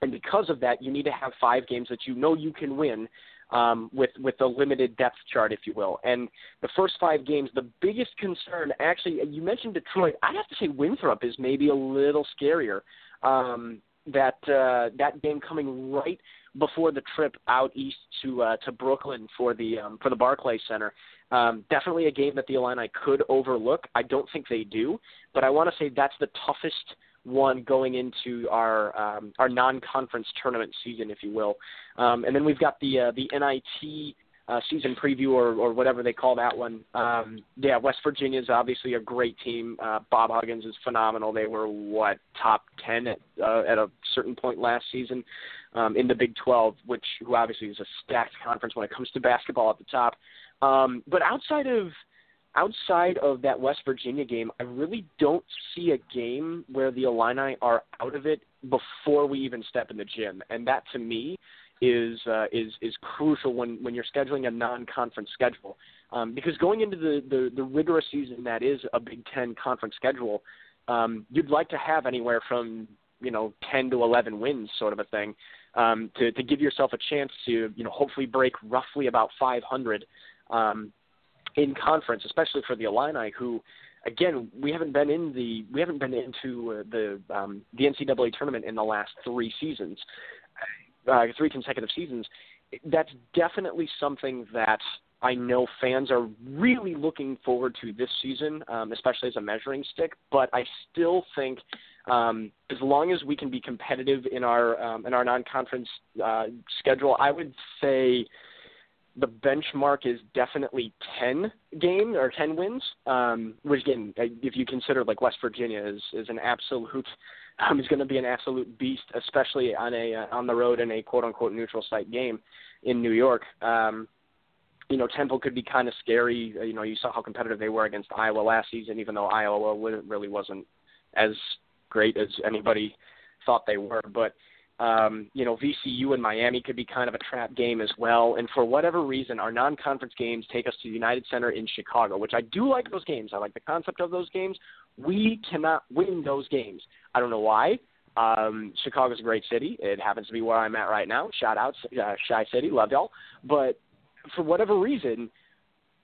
and because of that, you need to have five games that you know you can win. Um, with with a limited depth chart, if you will, and the first five games, the biggest concern, actually, you mentioned Detroit. I have to say Winthrop is maybe a little scarier. Um, that uh, that game coming right before the trip out east to uh, to Brooklyn for the um, for the Barclays Center. Um, definitely a game that the Illini could overlook. I don't think they do, but I want to say that's the toughest one going into our um, our non-conference tournament season, if you will. Um, and then we've got the uh, the NIT uh, season preview or, or whatever they call that one. Um, yeah, West Virginia is obviously a great team. Uh, Bob Huggins is phenomenal. They were what top ten at uh, at a certain point last season um, in the Big 12, which who obviously is a stacked conference when it comes to basketball at the top. Um, but outside of outside of that West Virginia game, I really don't see a game where the Illini are out of it before we even step in the gym, and that to me is uh, is is crucial when when you're scheduling a non-conference schedule. Um, because going into the, the the rigorous season that is a Big Ten conference schedule, um, you'd like to have anywhere from you know 10 to 11 wins, sort of a thing, um, to to give yourself a chance to you know hopefully break roughly about 500 um, in conference, especially for the Illini who. Again, we haven't been in the we haven't been into uh, the um, the NCAA tournament in the last three seasons uh, three consecutive seasons, that's definitely something that I know fans are really looking forward to this season, um, especially as a measuring stick. But I still think um, as long as we can be competitive in our um, in our non-conference uh, schedule, I would say the benchmark is definitely 10 games or 10 wins, um, which again, if you consider like West Virginia is, is an absolute um, is going to be an absolute beast, especially on a uh, on the road in a quote unquote neutral site game in New York. Um, you know, Temple could be kind of scary. Uh, you know, you saw how competitive they were against Iowa last season, even though Iowa really wasn't as great as anybody thought they were. But um, you know, VCU and Miami could be kind of a trap game as well. And for whatever reason, our non-conference games take us to United Center in Chicago, which I do like those games. I like the concept of those games. We cannot win those games. I don't know why. Um, Chicago's a great city. It happens to be where I'm at right now. Shout out, uh, Chi City, love y'all. But for whatever reason,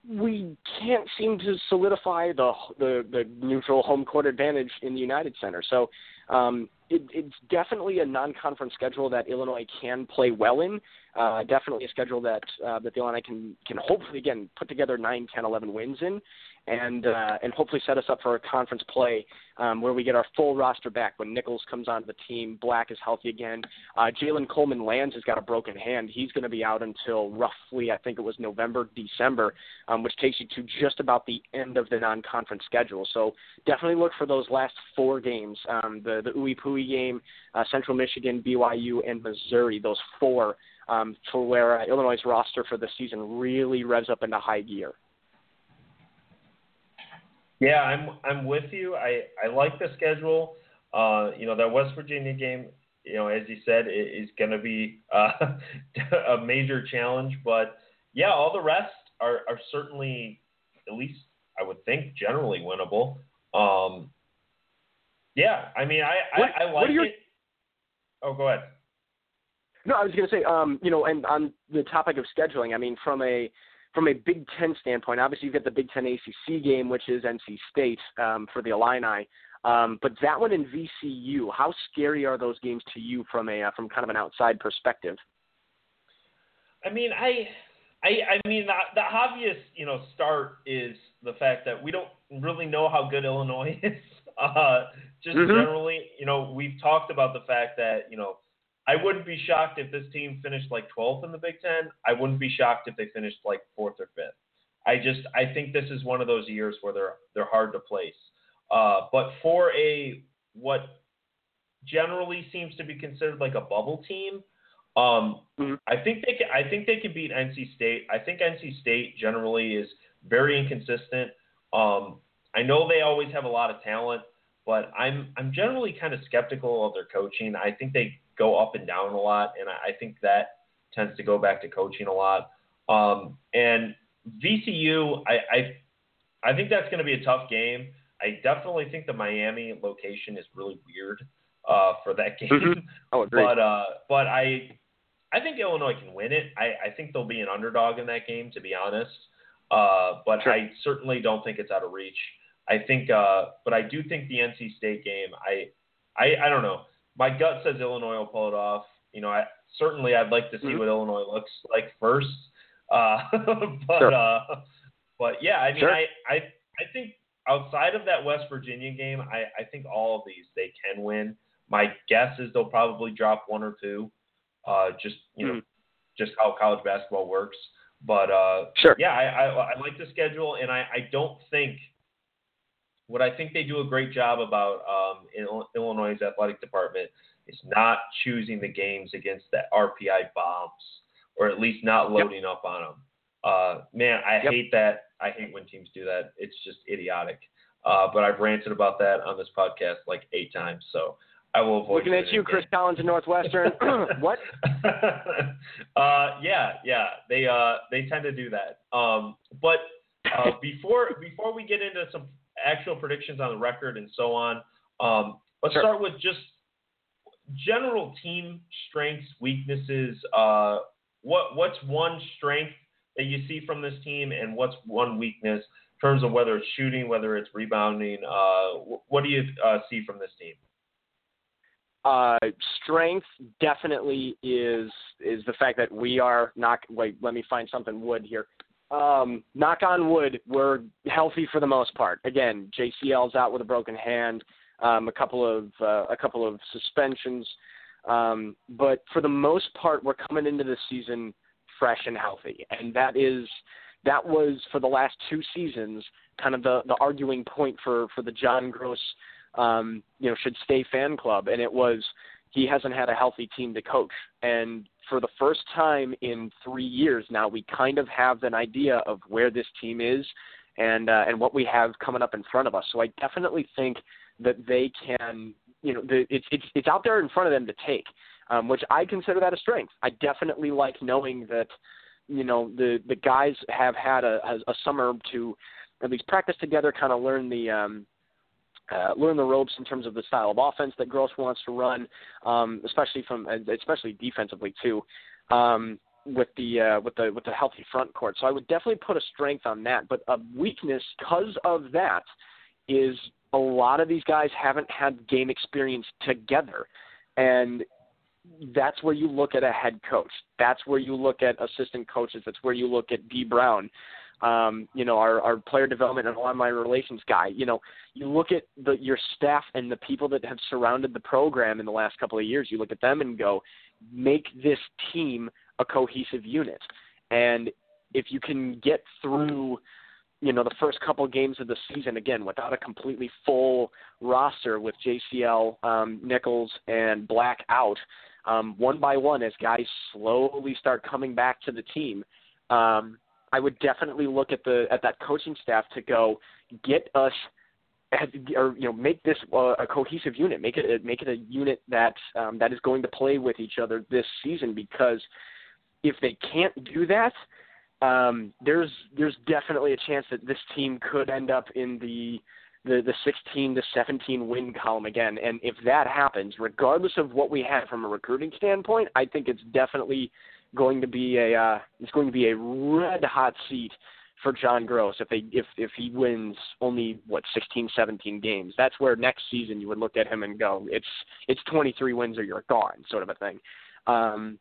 we can't seem to solidify the the, the neutral home court advantage in the United Center. So um, it, it's definitely a non-conference schedule that Illinois can play well in. Uh, definitely a schedule that uh, that the Illini can can hopefully again put together 9, 10, 11 wins in and uh, and hopefully set us up for a conference play um, where we get our full roster back when Nichols comes onto the team. Black is healthy again. Uh, Jalen Coleman Lands has got a broken hand. He's going to be out until roughly I think it was November, December, um, which takes you to just about the end of the non-conference schedule. So definitely look for those last four games: um, the the Pooey game, uh, Central Michigan, BYU, and Missouri. Those four. Um, for where uh, Illinois' roster for the season really revs up into high gear. Yeah, I'm I'm with you. I I like the schedule. Uh, you know that West Virginia game. You know, as you said, it is going to be uh, [laughs] a major challenge. But yeah, all the rest are are certainly at least I would think generally winnable. Um, yeah, I mean I what, I, I like your... it. Oh, go ahead. No, I was going to say, um, you know, and on the topic of scheduling, I mean, from a from a Big Ten standpoint, obviously you've got the Big Ten ACC game, which is NC State um, for the Illini. Um, but that one in VCU, how scary are those games to you from a uh, from kind of an outside perspective? I mean, I, I, I mean, the, the obvious, you know, start is the fact that we don't really know how good Illinois [laughs] is. Uh, just mm-hmm. generally, you know, we've talked about the fact that, you know, I wouldn't be shocked if this team finished like 12th in the Big Ten. I wouldn't be shocked if they finished like fourth or fifth. I just, I think this is one of those years where they're they're hard to place. Uh, but for a what generally seems to be considered like a bubble team, um, mm-hmm. I think they can, I think they can beat NC State. I think NC State generally is very inconsistent. Um, I know they always have a lot of talent, but I'm I'm generally kind of skeptical of their coaching. I think they go up and down a lot, and I, I think that tends to go back to coaching a lot. Um, and VCU, I, I I think that's going to be a tough game. I definitely think the Miami location is really weird uh, for that [laughs] game. Mm-hmm. Oh, but uh, but I I think Illinois can win it. I, I think they'll be an underdog in that game, to be honest. Uh, but sure. I certainly don't think it's out of reach. I think, uh, but I do think the NC State game. I, I, I don't know. My gut says Illinois will pull it off. You know, I certainly I'd like to see mm-hmm. what Illinois looks like first. Uh, [laughs] but sure. uh, but yeah, I mean, sure. I, I I think outside of that West Virginia game, I, I think all of these they can win. My guess is they'll probably drop one or two. Uh, just you know, mm. just how college basketball works. But uh, sure, yeah, I, I, I like the schedule, and I, I don't think what I think they do a great job about um, in Illinois' athletic department is not choosing the games against the RPI bombs, or at least not loading yep. up on them. Uh, man, I yep. hate that. I hate when teams do that. It's just idiotic. Uh, but I've ranted about that on this podcast like eight times, so I will avoid. Looking at you, Chris Collins in Northwestern. [laughs] [clears throat] what? [laughs] uh, yeah, yeah. They uh, they tend to do that. Um, but uh, before before we get into some actual predictions on the record and so on, um, let's sure. start with just general team strengths, weaknesses. Uh, what what's one strength that you see from this team, and what's one weakness in terms of whether it's shooting, whether it's rebounding? Uh, what do you uh, see from this team? Uh, strength definitely is is the fact that we are not. Wait, let me find something wood here. Um, knock on wood, we're healthy for the most part. Again, JCL's out with a broken hand, um, a couple of uh, a couple of suspensions, um, but for the most part, we're coming into the season fresh and healthy, and that is that was for the last two seasons kind of the the arguing point for for the John Groce, um, you know, should stay fan club, and it was he hasn't had a healthy team to coach. And for the first time in three years now, we kind of have an idea of where this team is and uh, and what we have coming up in front of us. So I definitely think that they can, you know, the, it's it's it's out there in front of them to take, um, which I consider that a strength. I definitely like knowing that, you know, the the guys have had a, a, a summer to at least practice together, kind of learn the um, uh, learn the ropes in terms of the style of offense that Groce wants to run, um, especially from especially defensively too, um, with the uh, with the with the healthy front court. So I would definitely put a strength on that, but a weakness because of that is a lot of these guys haven't had game experience together, and that's where you look at a head coach. That's where you look at assistant coaches. That's where you look at D Brown um, you know, our, our player development and online relations guy. You know, you look at the, your staff and the people that have surrounded the program in the last couple of years. You look at them and go, make this team a cohesive unit. And if you can get through, you know, the first couple games of the season again without a completely full roster with JCL, um, Nichols, and Black out, um, one by one as guys slowly start coming back to the team. Um, I would definitely look at the at that coaching staff to go get us or you know make this uh, a cohesive unit, make it make it a unit that um, that is going to play with each other this season. Because if they can't do that, um, there's there's definitely a chance that this team could end up in the the the 16 to 17 win column again. And if that happens, regardless of what we have from a recruiting standpoint, I think it's definitely going to be a uh, it's going to be a red hot seat for John Groce if they if if he wins only what 16 17 games. That's where next season you would look at him and go it's it's 23 wins or you're gone sort of a thing. Um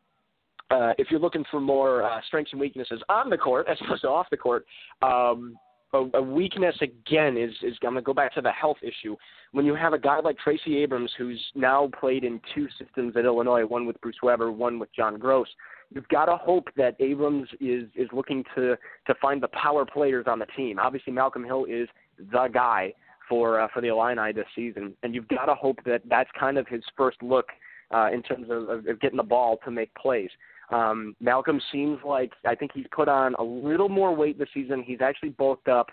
uh, if you're looking for more uh, strengths and weaknesses on the court [laughs] as opposed to off the court, um, a, a weakness again is is I'm gonna go back to the health issue. When you have a guy like Tracy Abrams who's now played in two systems at Illinois, one with Bruce Weber, one with John Groce, you've got to hope that Abrams is is looking to to find the power players on the team. Obviously, Malcolm Hill is the guy for uh, for the Illini this season, and you've got to hope that that's kind of his first look uh, in terms of, of getting the ball to make plays. Um, Malcolm seems like I think he's put on a little more weight this season. He's actually bulked up.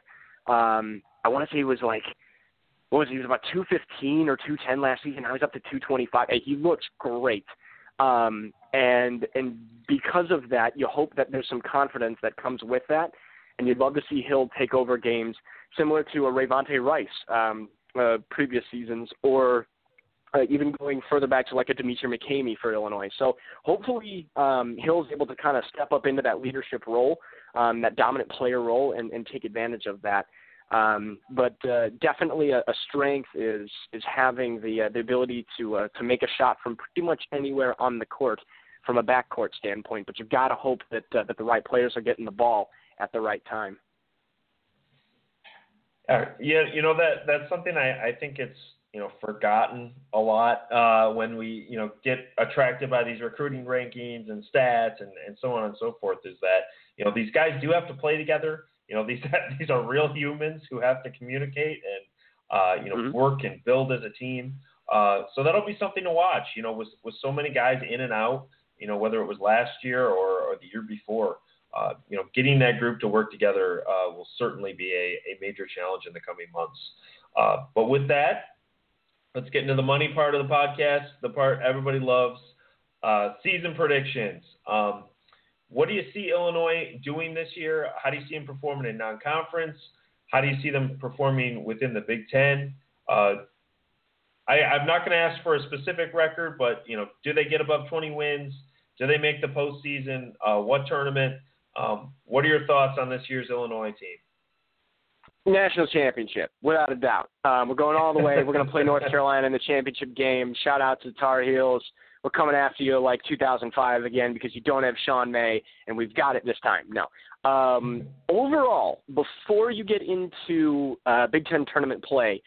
Um, I want to say he was like what was he? he was about 215 or 210 last season. Now he's up to 225. He looks great. Um, and and because of that, you hope that there's some confidence that comes with that, and you'd love to see Hill take over games similar to a Rayvonte Rice um, uh, previous seasons, or uh, even going further back to like a Demetri McCamey for Illinois. So hopefully um, Hill's able to kind of step up into that leadership role, um, that dominant player role, and, and take advantage of that. Um, but uh, definitely a, a strength is is having the uh, the ability to uh, to make a shot from pretty much anywhere on the court from a backcourt standpoint. But you've got to hope that uh, that the right players are getting the ball at the right time. Uh, yeah, you know that that's something I, I think it's you know forgotten a lot uh, when we you know get attracted by these recruiting rankings and stats and, and so on and so forth. Is that you know these guys do have to play together. You know [laughs] these these are real humans who have to communicate and uh, you know mm-hmm. work and build as a team. Uh, so that'll be something to watch. You know with with so many guys in and out. You know whether it was last year or, or the year before. Uh, you know, getting that group to work together uh, will certainly be a, a major challenge in the coming months. Uh, but with that, let's get into the money part of the podcast, the part everybody loves. Uh, season predictions. Um, what do you see Illinois doing this year? How do you see them performing in non-conference? How do you see them performing within the Big Ten? Uh, I, am not going to ask for a specific record, but you know, do they get above 20 wins? Do they make the postseason? Uh, what tournament? Um, what are your thoughts on this year's Illinois team? National championship, without a doubt. Um, we're going all the way. We're going to play North [laughs] Carolina in the championship game. Shout out to the Tar Heels. We're coming after you like 2005 again because you don't have Sean May, and we've got it this time. No. Um, overall, before you get into uh, Big Ten tournament play,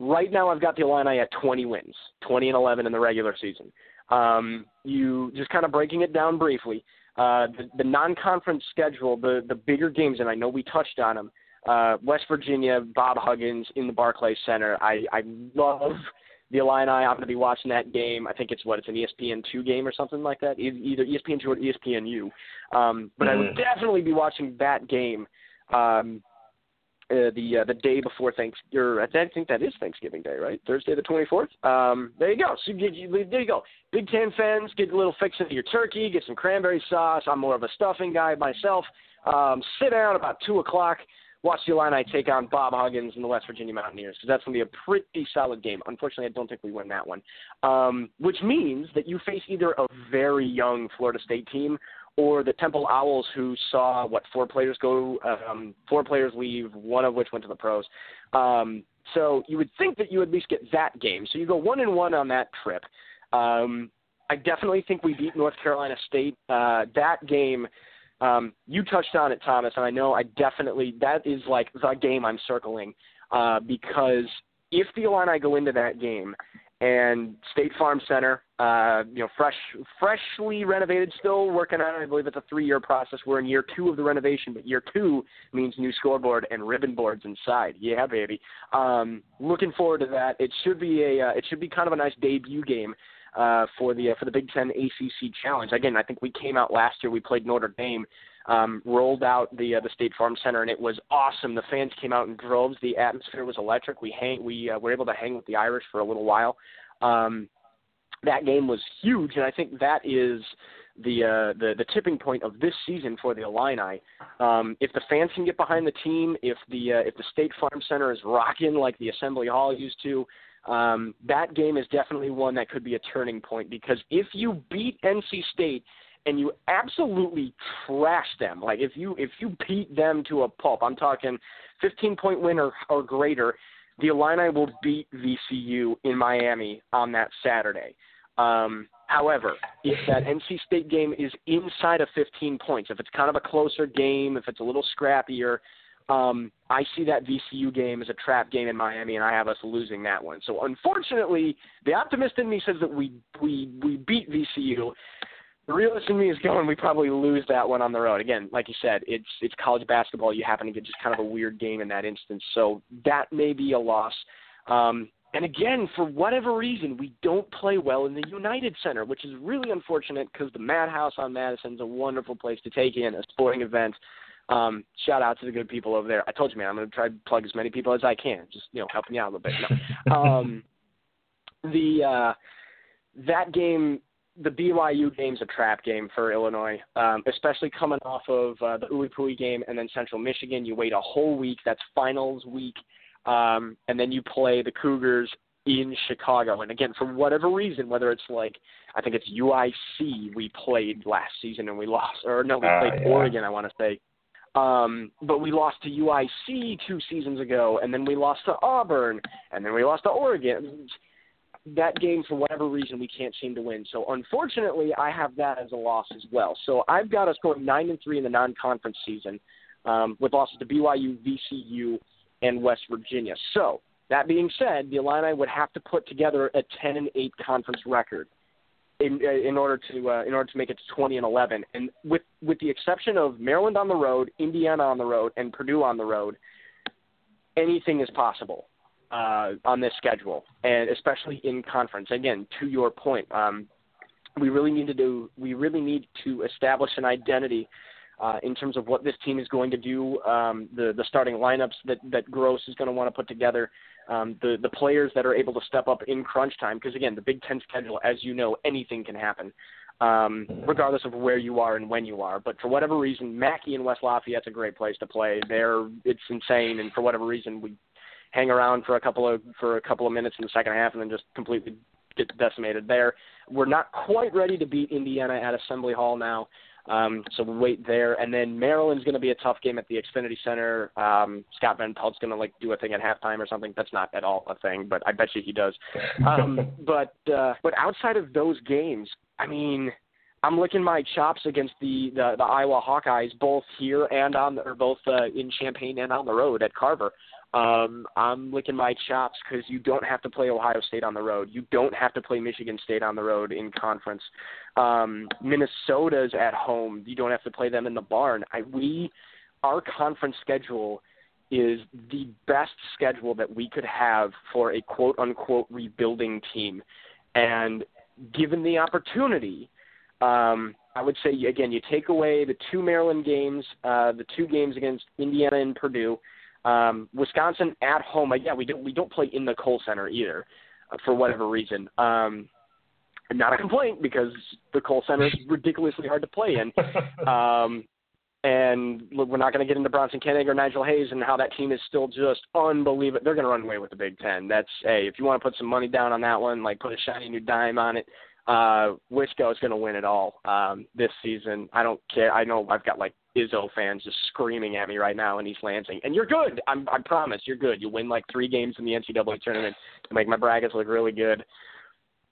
right now I've got the Illini at 20 wins, 20 and 11 in the regular season. Um, you just kind of breaking it down briefly. Uh, the, the non-conference schedule, the the bigger games, and I know we touched on them uh, West Virginia, Bob Huggins in the Barclays Center. I, I love the Illini. I'm going to be watching that game. I think it's what it's an ESPN two game or something like that, either ESPN two or ESPNU. Um, but mm-hmm. I would mm-hmm. definitely be watching that game. Um, uh, the uh, the day before Thanksgiving. I think that is Thanksgiving Day, right? Thursday the 24th. Um, there you go. So you, you, there you go. Big Ten fans, get a little fix into your turkey, get some cranberry sauce. I'm more of a stuffing guy myself. Um, sit down about two o'clock watch the Illini take on Bob Huggins and the West Virginia Mountaineers because that's going to be a pretty solid game. Unfortunately, I don't think we win that one. Um, which means that you face either a very young Florida State team or the Temple Owls, who saw what four players go, um, four players leave, one of which went to the pros. Um, so you would think that you at least get that game. So you go one and one on that trip. Um, I definitely think we beat North Carolina State. Uh, that game um, you touched on it, Thomas, and I know I definitely that is like the game I'm circling uh, because if the Illini go into that game and State Farm Center, uh, you know, fresh, freshly renovated, still working on it. I believe it's a three-year process. We're in year two of the renovation, but year two means new scoreboard and ribbon boards inside. Yeah, baby. Um, looking forward to that. It should be a, uh, it should be kind of a nice debut game uh, for the uh, for the Big Ten ACC Challenge. Again, I think we came out last year. We played Notre Dame, um, rolled out the uh, the State Farm Center, and it was awesome. The fans came out in droves. The atmosphere was electric. We hang we uh, were able to hang with the Irish for a little while. Um, that game was huge, and I think that is the uh, the the tipping point of this season for the Illini. Um, if the fans can get behind the team, if the uh, if the State Farm Center is rocking like the Assembly Hall used to, um, that game is definitely one that could be a turning point because if you beat NC State and you absolutely trash them, like if you if you beat them to a pulp, I'm talking 15 point win or, or greater, the Illini will beat VCU in Miami on that Saturday. Um, however, if that NC State game is inside of 15 points, if it's kind of a closer game, if it's a little scrappier, um, I see that VCU game as a trap game in Miami, and I have us losing that one. So unfortunately, the optimist in me says that we we we beat VCU. The realist in me is going we probably lose that one on the road. Again, like you said, it's it's college basketball. You happen to get just kind of a weird game in that instance, so that may be a loss. Um, and again, for whatever reason, we don't play well in the United Center, which is really unfortunate because the Madhouse on Madison is a wonderful place to take in a sporting event. Um, shout out to the good people over there. I told you, man, I'm going to try to plug as many people as I can. Just you know, helping you out a little bit. No. [laughs] um, the uh, that game, the BYU game's a trap game for Illinois, um, especially coming off of uh, the IUPUI game and then Central Michigan. You wait a whole week. That's finals week um, and then you play the Cougars in Chicago. And again, for whatever reason, whether it's like I think it's UIC we played last season and we lost, or no, we uh, played yeah. Oregon. I want to say. Um, but we lost to UIC two seasons ago, and then we lost to Auburn, and then we lost to Oregon. That game, for whatever reason, we can't seem to win. So unfortunately, I have that as a loss as well. So I've got us going nine and three in the non-conference season, um, with losses to BYU, VCU, and West Virginia. So that being said, the Illini would have to put together a 10 and 8 conference record in uh, in order to uh, in order to make it to 20 and 11. And with with the exception of Maryland on the road, Indiana on the road, and Purdue on the road, anything is possible uh, on this schedule, and especially in conference. Again, to your point, um, we really need to do we really need to establish an identity uh, in terms of what this team is going to do, um, the the starting lineups that that Groce is going to want to put together, um, the the players that are able to step up in crunch time. Because again, the Big Ten schedule, as you know, anything can happen, um, regardless of where you are and when you are. But for whatever reason, Mackey and West Lafayette's a great place to play. There, it's insane, and for whatever reason, we hang around for a couple of for a couple of minutes in the second half and then just completely get decimated there. We're not quite ready to beat Indiana at Assembly Hall now. Um, so we'll wait there. And then Maryland's going to be a tough game at the Xfinity Center. Um, Scott Van Pelt's going to like do a thing at halftime or something. That's not at all a thing, but I bet you he does. Um, [laughs] but uh, but outside of those games, I mean, I'm licking my chops against the, the the Iowa Hawkeyes, both here and on or both uh, in Champaign and on the road at Carver. Um, I'm licking my chops because you don't have to play Ohio State on the road. You don't have to play Michigan State on the road in conference. Um, Minnesota's at home. You don't have to play them in the barn. I, we, our conference schedule is the best schedule that we could have for a quote unquote rebuilding team. And given the opportunity, um, I would say again, you take away the two Maryland games, uh, the two games against Indiana and Purdue um, Wisconsin at home, yeah, we don't we don't play in the Kohl Center either, uh, for whatever reason. Um, not a complaint because the Kohl Center is ridiculously hard to play in. [laughs] Um, and look, we're not going to get into Bronson Koenig or Nigel Hayes and how that team is still just unbelievable. They're going to run away with the Big Ten. That's hey, if you want to put some money down on that one, like put a shiny new dime on it. Uh, Wisco is going to win it all um, this season. I don't care. I know I've got like Izzo fans just screaming at me right now in East Lansing. And you're good. I'm, I promise you're good. You win like three games in the NCAA tournament to make my brackets look really good.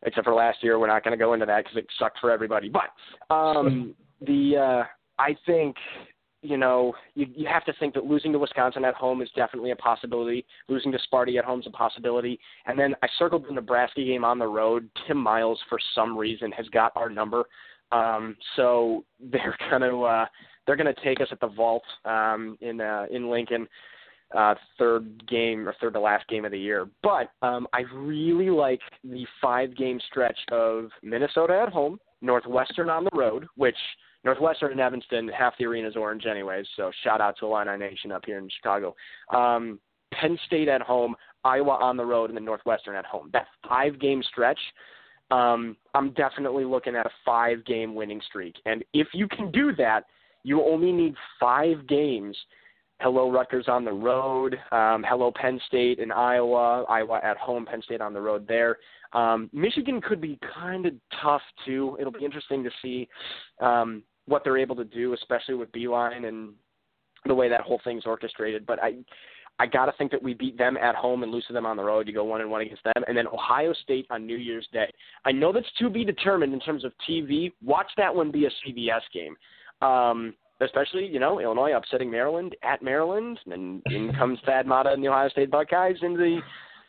Except for last year, we're not going to go into that because it sucked for everybody. But um, the uh, I think you know you, you have to think that losing to Wisconsin at home is definitely a possibility. Losing to Sparty at home is a possibility. And then I circled the Nebraska game on the road. Tim Miles, for some reason, has got our number. Um, so [laughs] they're going to uh, they're going to take us at the vault um, in uh, in Lincoln, uh, third game or third to last game of the year. But um, I really like the five game stretch of Minnesota at home, Northwestern on the road, which Northwestern and Evanston, half the arena's orange anyways. So shout out to Illini Nation up here in Chicago. Um, Penn State at home, Iowa on the road, and then Northwestern at home. That five game stretch um, I'm definitely looking at a five game winning streak. And if you can do that, you only need five games. Hello, Rutgers on the road. Um, hello, Penn State in Iowa. Iowa at home, Penn State on the road there. Um, Michigan could be kind of tough, too. It'll be interesting to see um, what they're able to do, especially with Beilein and the way that whole thing's orchestrated. But I, I got to think that we beat them at home and lose to them on the road. You go one and one against them, and then Ohio State on New Year's Day. I know that's to be determined in terms of TV. Watch that one be a CBS game, um, especially you know Illinois upsetting Maryland at Maryland, and in [laughs] comes Thad Matta and the Ohio State Buckeyes into the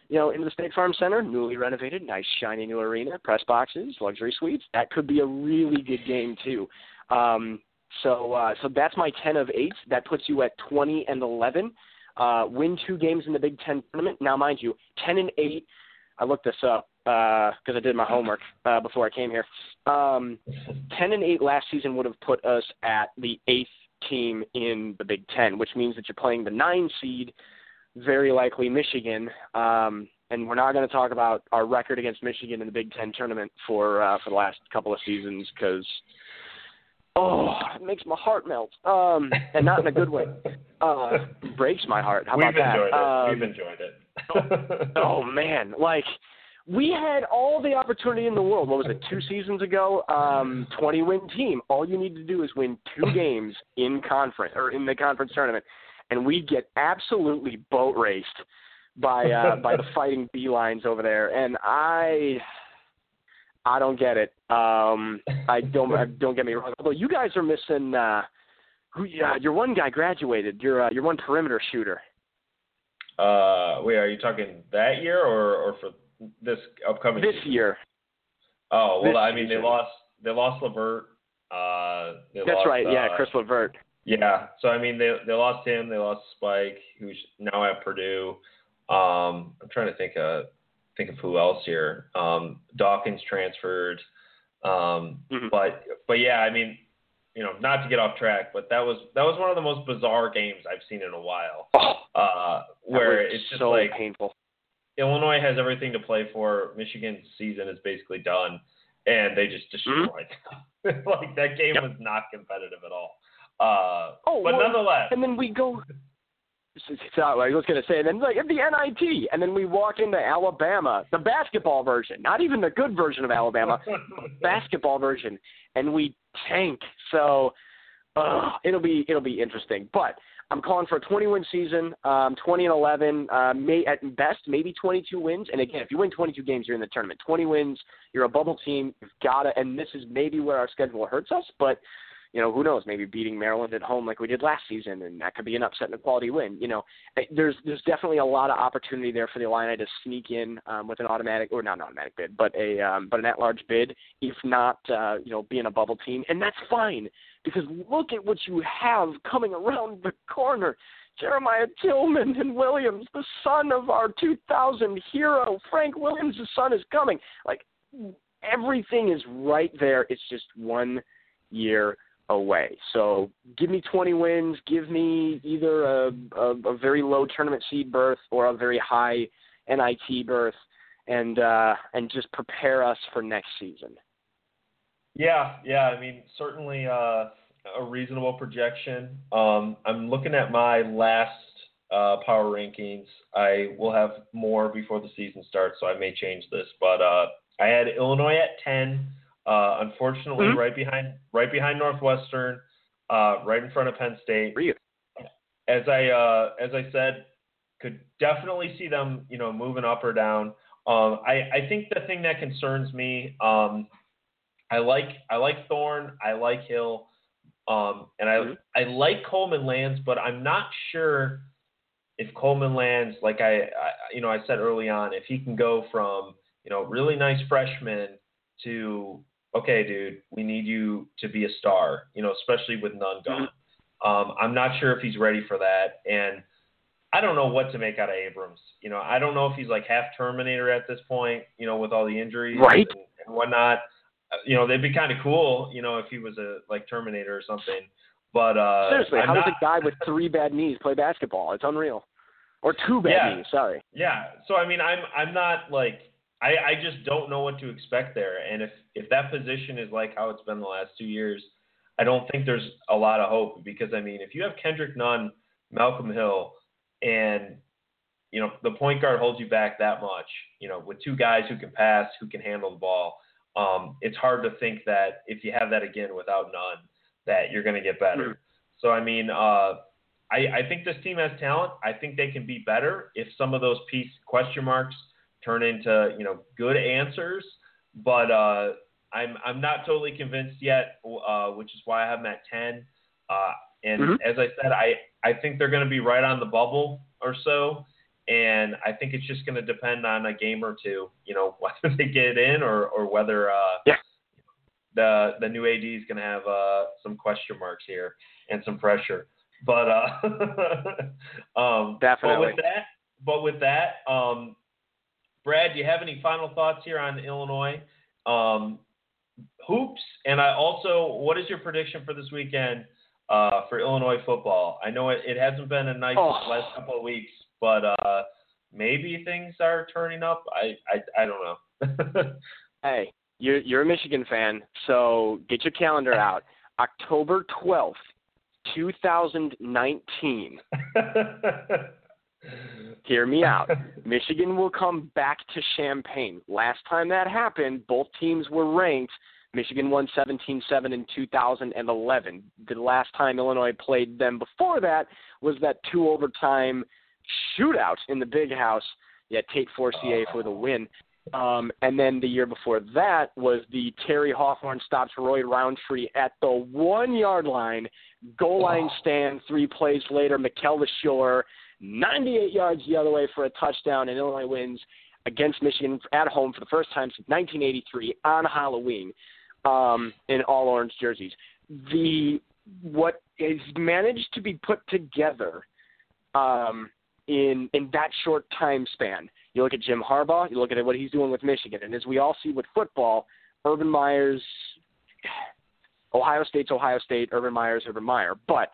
you know into the State Farm Center, newly renovated, nice shiny new arena, press boxes, luxury suites. That could be a really good game too. Um, so uh, so that's my ten of eight. That puts you at twenty and eleven uh, win two games in the Big Ten tournament. Now, mind you, ten and eight. I looked this up because uh, I did my homework uh, before I came here. Um, ten and eight last season would have put us at the eighth team in the Big Ten, which means that you're playing the nine seed, very likely Michigan. Um, and we're not going to talk about our record against Michigan in the Big Ten tournament for uh, for the last couple of seasons because oh, it makes my heart melt. Um, and not in a good way. [laughs] Uh, breaks my heart. How We've about enjoyed that? It. Um, We've enjoyed it. [laughs] oh man, like we had all the opportunity in the world. What was it? Two seasons ago, um, twenty win team. All you need to do is win two [laughs] games in conference or in the conference tournament, and we get absolutely boat raced by uh, by the fighting Beileins over there. And I I don't get it. Um, I don't. I, don't get me wrong. Although you guys are missing. Uh, who? Uh, your one guy graduated. Your uh, your one perimeter shooter. Uh, wait, are you talking that year or or for this upcoming? This season? year. Oh well, This I mean they lost they lost LeVert. Uh, That's lost, right. Yeah, uh, Caris LeVert. Yeah, so I mean they they lost him, they lost Spike, who's now at Purdue. Um, I'm trying to think of think of who else here. Um, Dawkins transferred, um, Mhm. but but yeah, I mean, you know, not to get off track, but that was that was one of the most bizarre games I've seen in a while. Oh, Uh, where it's just so like painful. Illinois has everything to play for. Michigan's season is basically done, and they just Mhm. destroyed. them. [laughs] like that game Yep. was not competitive at all. Uh, Oh, but well, nonetheless, And then we go. So I was going to say, and then like at the NIT, and then we walk into Alabama, the basketball version, not even the good version of Alabama, [laughs] basketball version, and we tank. So uh, it'll be it'll be interesting. But I'm calling for a 20 win season, um, 20 and 11, uh, may at best maybe 22 wins. And again, if you win 22 games, you're in the tournament. 20 wins, you're a bubble team. You've got to, and this is maybe where our schedule hurts us, but you know, who knows? Maybe beating Maryland at home like we did last season, and that could be an upset and a quality win. You know, there's there's definitely a lot of opportunity there for the Illini to sneak in um, with an automatic or not an automatic bid, but a um, but an at-large bid, if not uh, you know being a bubble team, and that's fine because look at what you have coming around the corner. Jeremiah Tilmon and Williams, the son of our 2000 hero, Frank Williams' the son is coming. Like everything is right there. It's just one year away. So give me 20 wins. Give me either a, a, a very low tournament seed berth or a very high NIT berth, and uh, and just prepare us for next season. Yeah, yeah. I mean, certainly uh, a reasonable projection. Um, I'm looking at my last uh, power rankings. I will have more before the season starts, so I may change this. But uh, I had Illinois at 10. Uh, unfortunately, Mhm. right behind, right behind Northwestern, uh, right in front of Penn State. Really? As I uh, as I said, could definitely see them, you know, moving up or down. Um, I, I think the thing that concerns me, um, I like I like Thorne, I like Hill, um, and I Mhm. I like Coleman Lands, but I'm not sure if Coleman Lands, like I, I you know I said early on, if he can go from you know really nice freshman to okay, dude, we need you to be a star, you know, especially with Nunn gone. Um, I'm not sure if he's ready for that, and I don't know what to make out of Abrams. You know, I don't know if he's like half Terminator at this point, you know, with all the injuries Right. and, and whatnot. Uh, You know, they'd be kind of cool, you know, if he was a like Terminator or something. But uh, Seriously, I'm how not, does a guy with three bad knees play basketball? It's unreal. Or two bad Yeah. knees. Sorry. Yeah. So I mean, I'm I'm not like I, I just don't know what to expect there. And if if that position is like how it's been the last two years, I don't think there's a lot of hope because I mean, if you have Kendrick Nunn, Malcolm Hill, and you know the point guard holds you back that much, you know, with two guys who can pass, who can handle the ball, um, it's hard to think that if you have that again without Nunn, that you're going to get better. Mm-hmm. So I mean, uh, I, I think this team has talent. I think they can be better if some of those piece question marks turn into you know good answers. But uh, I'm I'm not totally convinced yet, uh, which is why I have them at ten. Uh, and mm-hmm. as I said, I I think they're going to be right on the bubble or so. And I think it's just going to depend on a game or two, you know, [laughs] whether they get in or or whether uh, yeah. the the new AD is going to have uh, some question marks here and some pressure. But uh, [laughs] um, definitely. But with that, but with that, um, Brad, do you have any final thoughts here on Illinois um, hoops? And I also, what is your prediction for this weekend uh, for Illinois football? I know it, it hasn't been a nice oh. last couple of weeks, but uh, maybe things are turning up. I I, I don't know. [laughs] hey, you're you're a Michigan fan, so get your calendar [laughs] out. October twelfth 2019. [laughs] [laughs] Hear me out. Michigan will come back to Champaign. Last time that happened, both teams were ranked. Michigan won 17-7 in 2011. The last time Illinois played them before that was that two overtime shootout in the Big House. Yeah, Tate Forcier for the win. Um, and then the year before that was the Terry Hawthorne stops Roy Roundtree at the one yard line, goal line stand. Three plays later, Mikel Leshoure, 98 yards the other way for a touchdown, and Illinois wins against Michigan at home for the first time since 1983 on Halloween um, in all orange jerseys. The what is managed to be put together um, in in that short time span you look at Jim Harbaugh, you look at what he's doing with Michigan, and as we all see with football, Urban Meyer's [sighs] Ohio State's Ohio State, Urban Meyer's Urban Meyer, but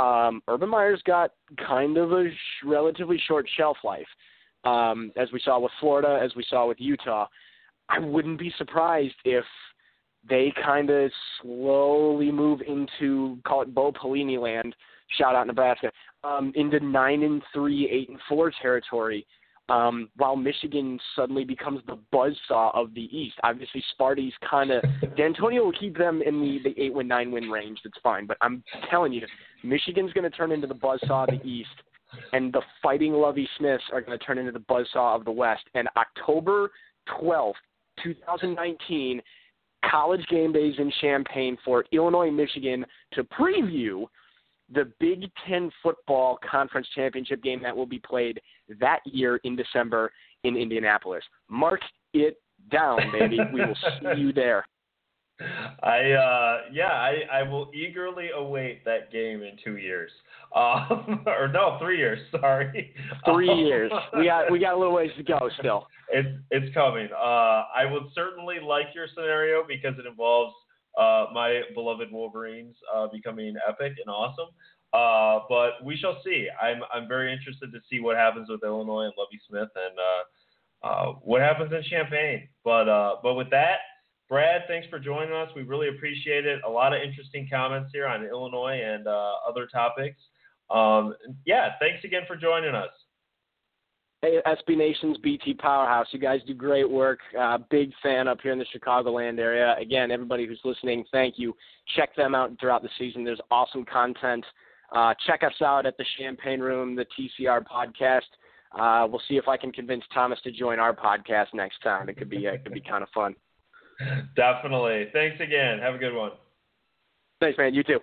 um, Urban Meyer's got kind of a sh- relatively short shelf life, um, as we saw with Florida, as we saw with Utah. I wouldn't be surprised if they kind of slowly move into call it Bo Pelini land. Shout out Nebraska um, into nine and three, eight and four territory um, while Michigan suddenly becomes the buzzsaw of the East. Obviously, Sparty's kind of [laughs] D'Antonio will keep them in the the eight win nine win range. That's fine, but I'm telling you, Michigan's going to turn into the buzzsaw of the East, and the Fighting Lovie Smiths are going to turn into the buzzsaw of the West. And October 12th, 2019. College game days in Champaign for Illinois, Michigan to preview the Big Ten football conference championship game that will be played that year in December in Indianapolis. Mark it down, baby. [laughs] we will see you there. I uh yeah, I, I will eagerly await that game in two years. Um [laughs] or no, three years, sorry. Three um, years. We got we got a little ways to go still. [laughs] It's it's coming. Uh I would certainly like your scenario because it involves my beloved Wolverines uh, becoming epic and awesome. Uh, but we shall see. I'm I'm very interested to see what happens with Illinois and Lovie Smith and uh, uh, what happens in Champaign. But uh, but with that, Brad, thanks for joining us. We really appreciate it. A lot of interesting comments here on Illinois and other topics. Um, yeah, thanks again for joining us. SB Nation's BT Powerhouse. You guys do great work. Uh, big fan up here in the Chicagoland area. Again, everybody who's listening, thank you. Check them out throughout the season. There's awesome content. Uh, check us out at the Champaign Room, the TCR podcast. Uh, we'll see if I can convince Thomas to join our podcast next time. It could be uh, it could be kind of fun. [laughs] Definitely. Thanks again. Have a good one. Thanks, man. You too.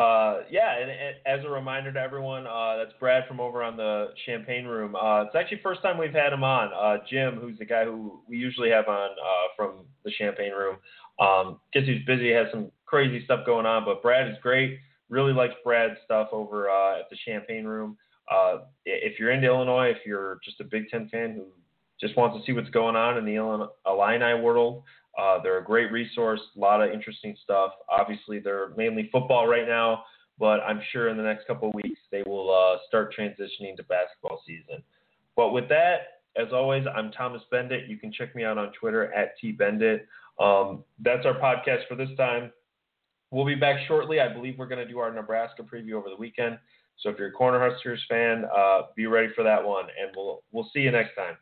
Uh, yeah, and, and, as a reminder to everyone, uh, that's Brad from over on the Champaign Room. Uh, it's actually first time we've had him on. Uh, Jim, who's the guy who we usually have on uh, from the Champaign Room, um, guess he's busy, has some crazy stuff going on, but Brad is great. Really likes Brad's stuff over uh, at the Champaign Room. if you're into Illinois, if you're just a Big Ten fan who just wants to see what's going on in the Illini world, uh, they're a great resource, a lot of interesting stuff. Obviously, they're mainly football right now, but I'm sure in the next couple of weeks they will uh, start transitioning to basketball season. But with that, as always, I'm Thomas Beindit. You can check me out on Twitter at tbeindit. Um, that's our podcast for this time. We'll be back shortly. I believe we're going to do our Nebraska preview over the weekend. So if you're a Corner Cornhuskers fan, uh, be ready for that one, and we'll we'll see you next time.